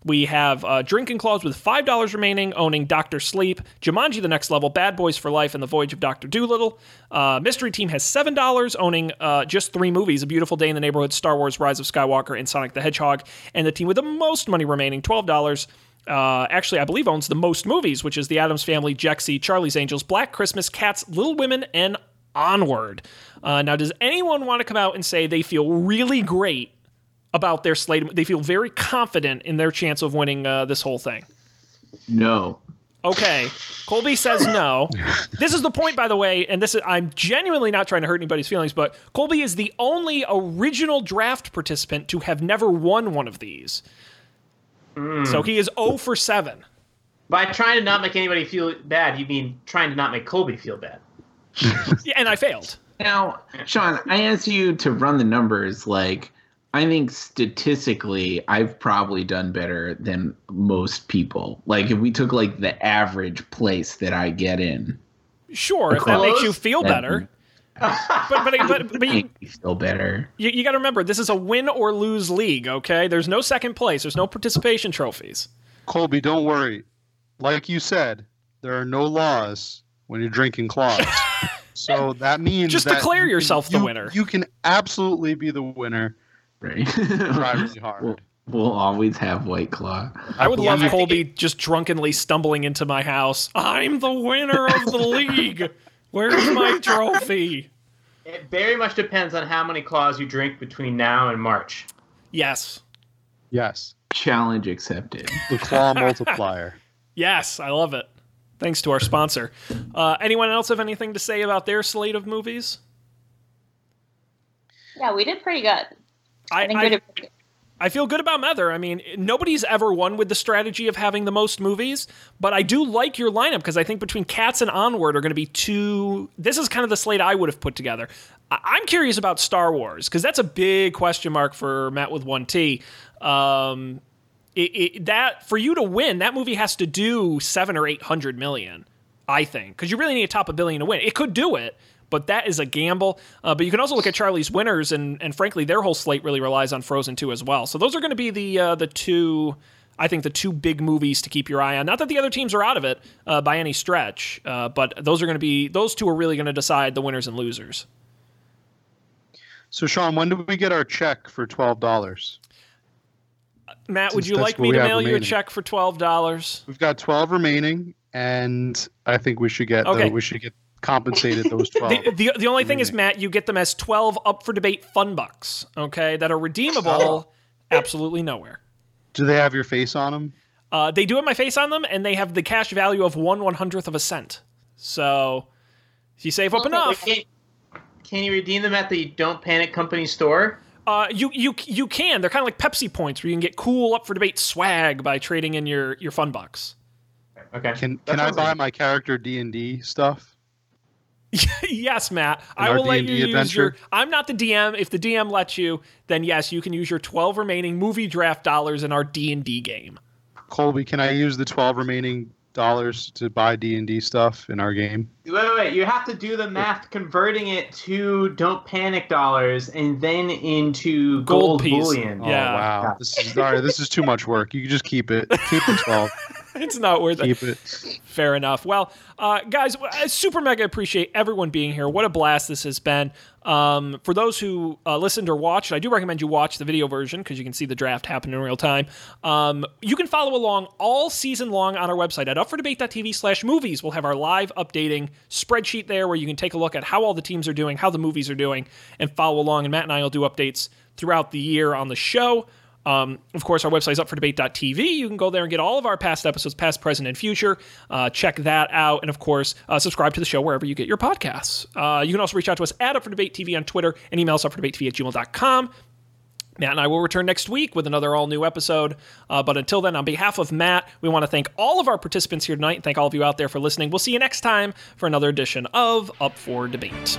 We have uh, Drinking Claws with $5 remaining, owning Doctor Sleep, Jumanji The Next Level, Bad Boys for Life, and The Voyage of Dr. Dolittle. Uh, Mystery Team has $7, owning uh, just three movies A Beautiful Day in the Neighborhood, Star Wars, Rise of Skywalker, and Sonic the Hedgehog. And the team with the most money remaining, $12. Uh, actually, I believe owns the most movies, which is The Addams Family, Jexi, Charlie's Angels, Black Christmas, Cats, Little Women, and Onward. Uh, now, does anyone want to come out and say they feel really great about their slate? They feel very confident in their chance of winning uh, this whole thing. No. Okay, Colby says no. This is the point, by the way, and this is I'm genuinely not trying to hurt anybody's feelings, but Colby is the only original draft participant to have never won one of these. So he is 0 for 7. By trying to not make anybody feel bad, you mean trying to not make Colby feel bad. Yeah, and I failed. Now, Sean, I asked you to run the numbers. Like, I think statistically, I've probably done better than most people. Like, if we took like the average place that I get in, Sure, if that makes you feel better. But but but, but you, make me feel better. you, you got to remember, this is a win or lose league. Okay, there's no second place. There's no participation trophies. Colby, don't worry. Like you said, there are no laws when you're drinking claws. so that means Just that declare you can- yourself the you- winner. You can absolutely be the winner. Right? Try really hard. We'll, we'll always have White Claw. I would love I think Colby just drunkenly stumbling into my house. I'm the winner of the league. Where's my trophy? It very much depends on how many claws you drink between now and March. Yes. Yes. Challenge accepted. The claw multiplier. Yes, I love it. Thanks to our sponsor. Uh, anyone else have anything to say about their slate of movies? Yeah, we did pretty good. I, I I, did pretty good. I feel good about Mether. I mean, nobody's ever won with the strategy of having the most movies, but I do like your lineup because I think between Cats and Onward are going to be two. This is kind of the slate I would have put together. I- I'm curious about Star Wars because that's a big question mark for Matt with one T. Um, it, it, that for you to win, that movie has to do seven or eight hundred million. I think because you really need to top a billion to win. It could do it, but that is a gamble. Uh, but you can also look at Charlie's winners, and and frankly, their whole slate really relies on Frozen 2 as well. So those are going to be the uh, the two. I think the two big movies to keep your eye on. Not that the other teams are out of it uh, by any stretch, uh, but those are going to be those two are really going to decide the winners and losers. So Sean, when do we get our check for twelve dollars? Matt, would you like me to mail you a check for twelve dollars? We've got twelve remaining, and I think we should get the- Okay. we should get compensated those twelve. The, the, the only thing is, Matt, you get them as 12 up for debate fun bucks, okay, that are redeemable Oh. absolutely nowhere. Do they have your face on them? Uh, they do have my face on them, and they have the cash value of one one hundredth of a cent. So, if you save up enough, Can, can you redeem them at the Don't Panic Company store? uh, you you you can. They're kind of like Pepsi points, where you can get cool up for debate swag by trading in your your fun bucks. Okay. Can That can I buy like- my character D and D stuff? yes, Matt. In I will let D&D you use your. I'm not the DM. If the DM lets you, then yes, you can use your 12 remaining movie draft dollars in our D and D game. Colby, can I use the twelve remaining dollars to buy D and D stuff in our game. Wait, wait, wait. You have to do the math, converting it to don't panic dollars and then into Gold gold, piece. bullion. Oh Yeah. wow, this is all right. This is too much work. You can just keep it. Keep the twelve. it's not worth it. it. Fair enough. Well, uh, guys, I super mega appreciate everyone being here. What a blast this has been. Um, for those who uh, listened or watched, I do recommend you watch the video version because you can see the draft happen in real time. Um, you can follow along all season long on our website at upfordebate.tv slash movies. We'll have our live updating spreadsheet there where you can take a look at how all the teams are doing, how the movies are doing, and follow along. And Matt and I will do updates throughout the year on the show. Um, of course, our website is upfordebate.tv. You can go there and get all of our past episodes, past, present, and future. Uh, check that out. And of course, uh, subscribe to the show wherever you get your podcasts. Uh, you can also reach out to us at upfordebatetv on Twitter and email us upfordebatetv at gmail.com. Matt and I will return next week with another all new episode. Uh, but until then, on behalf of Matt, we want to thank all of our participants here tonight and thank all of you out there for listening. We'll see you next time for another edition of Up for Debate.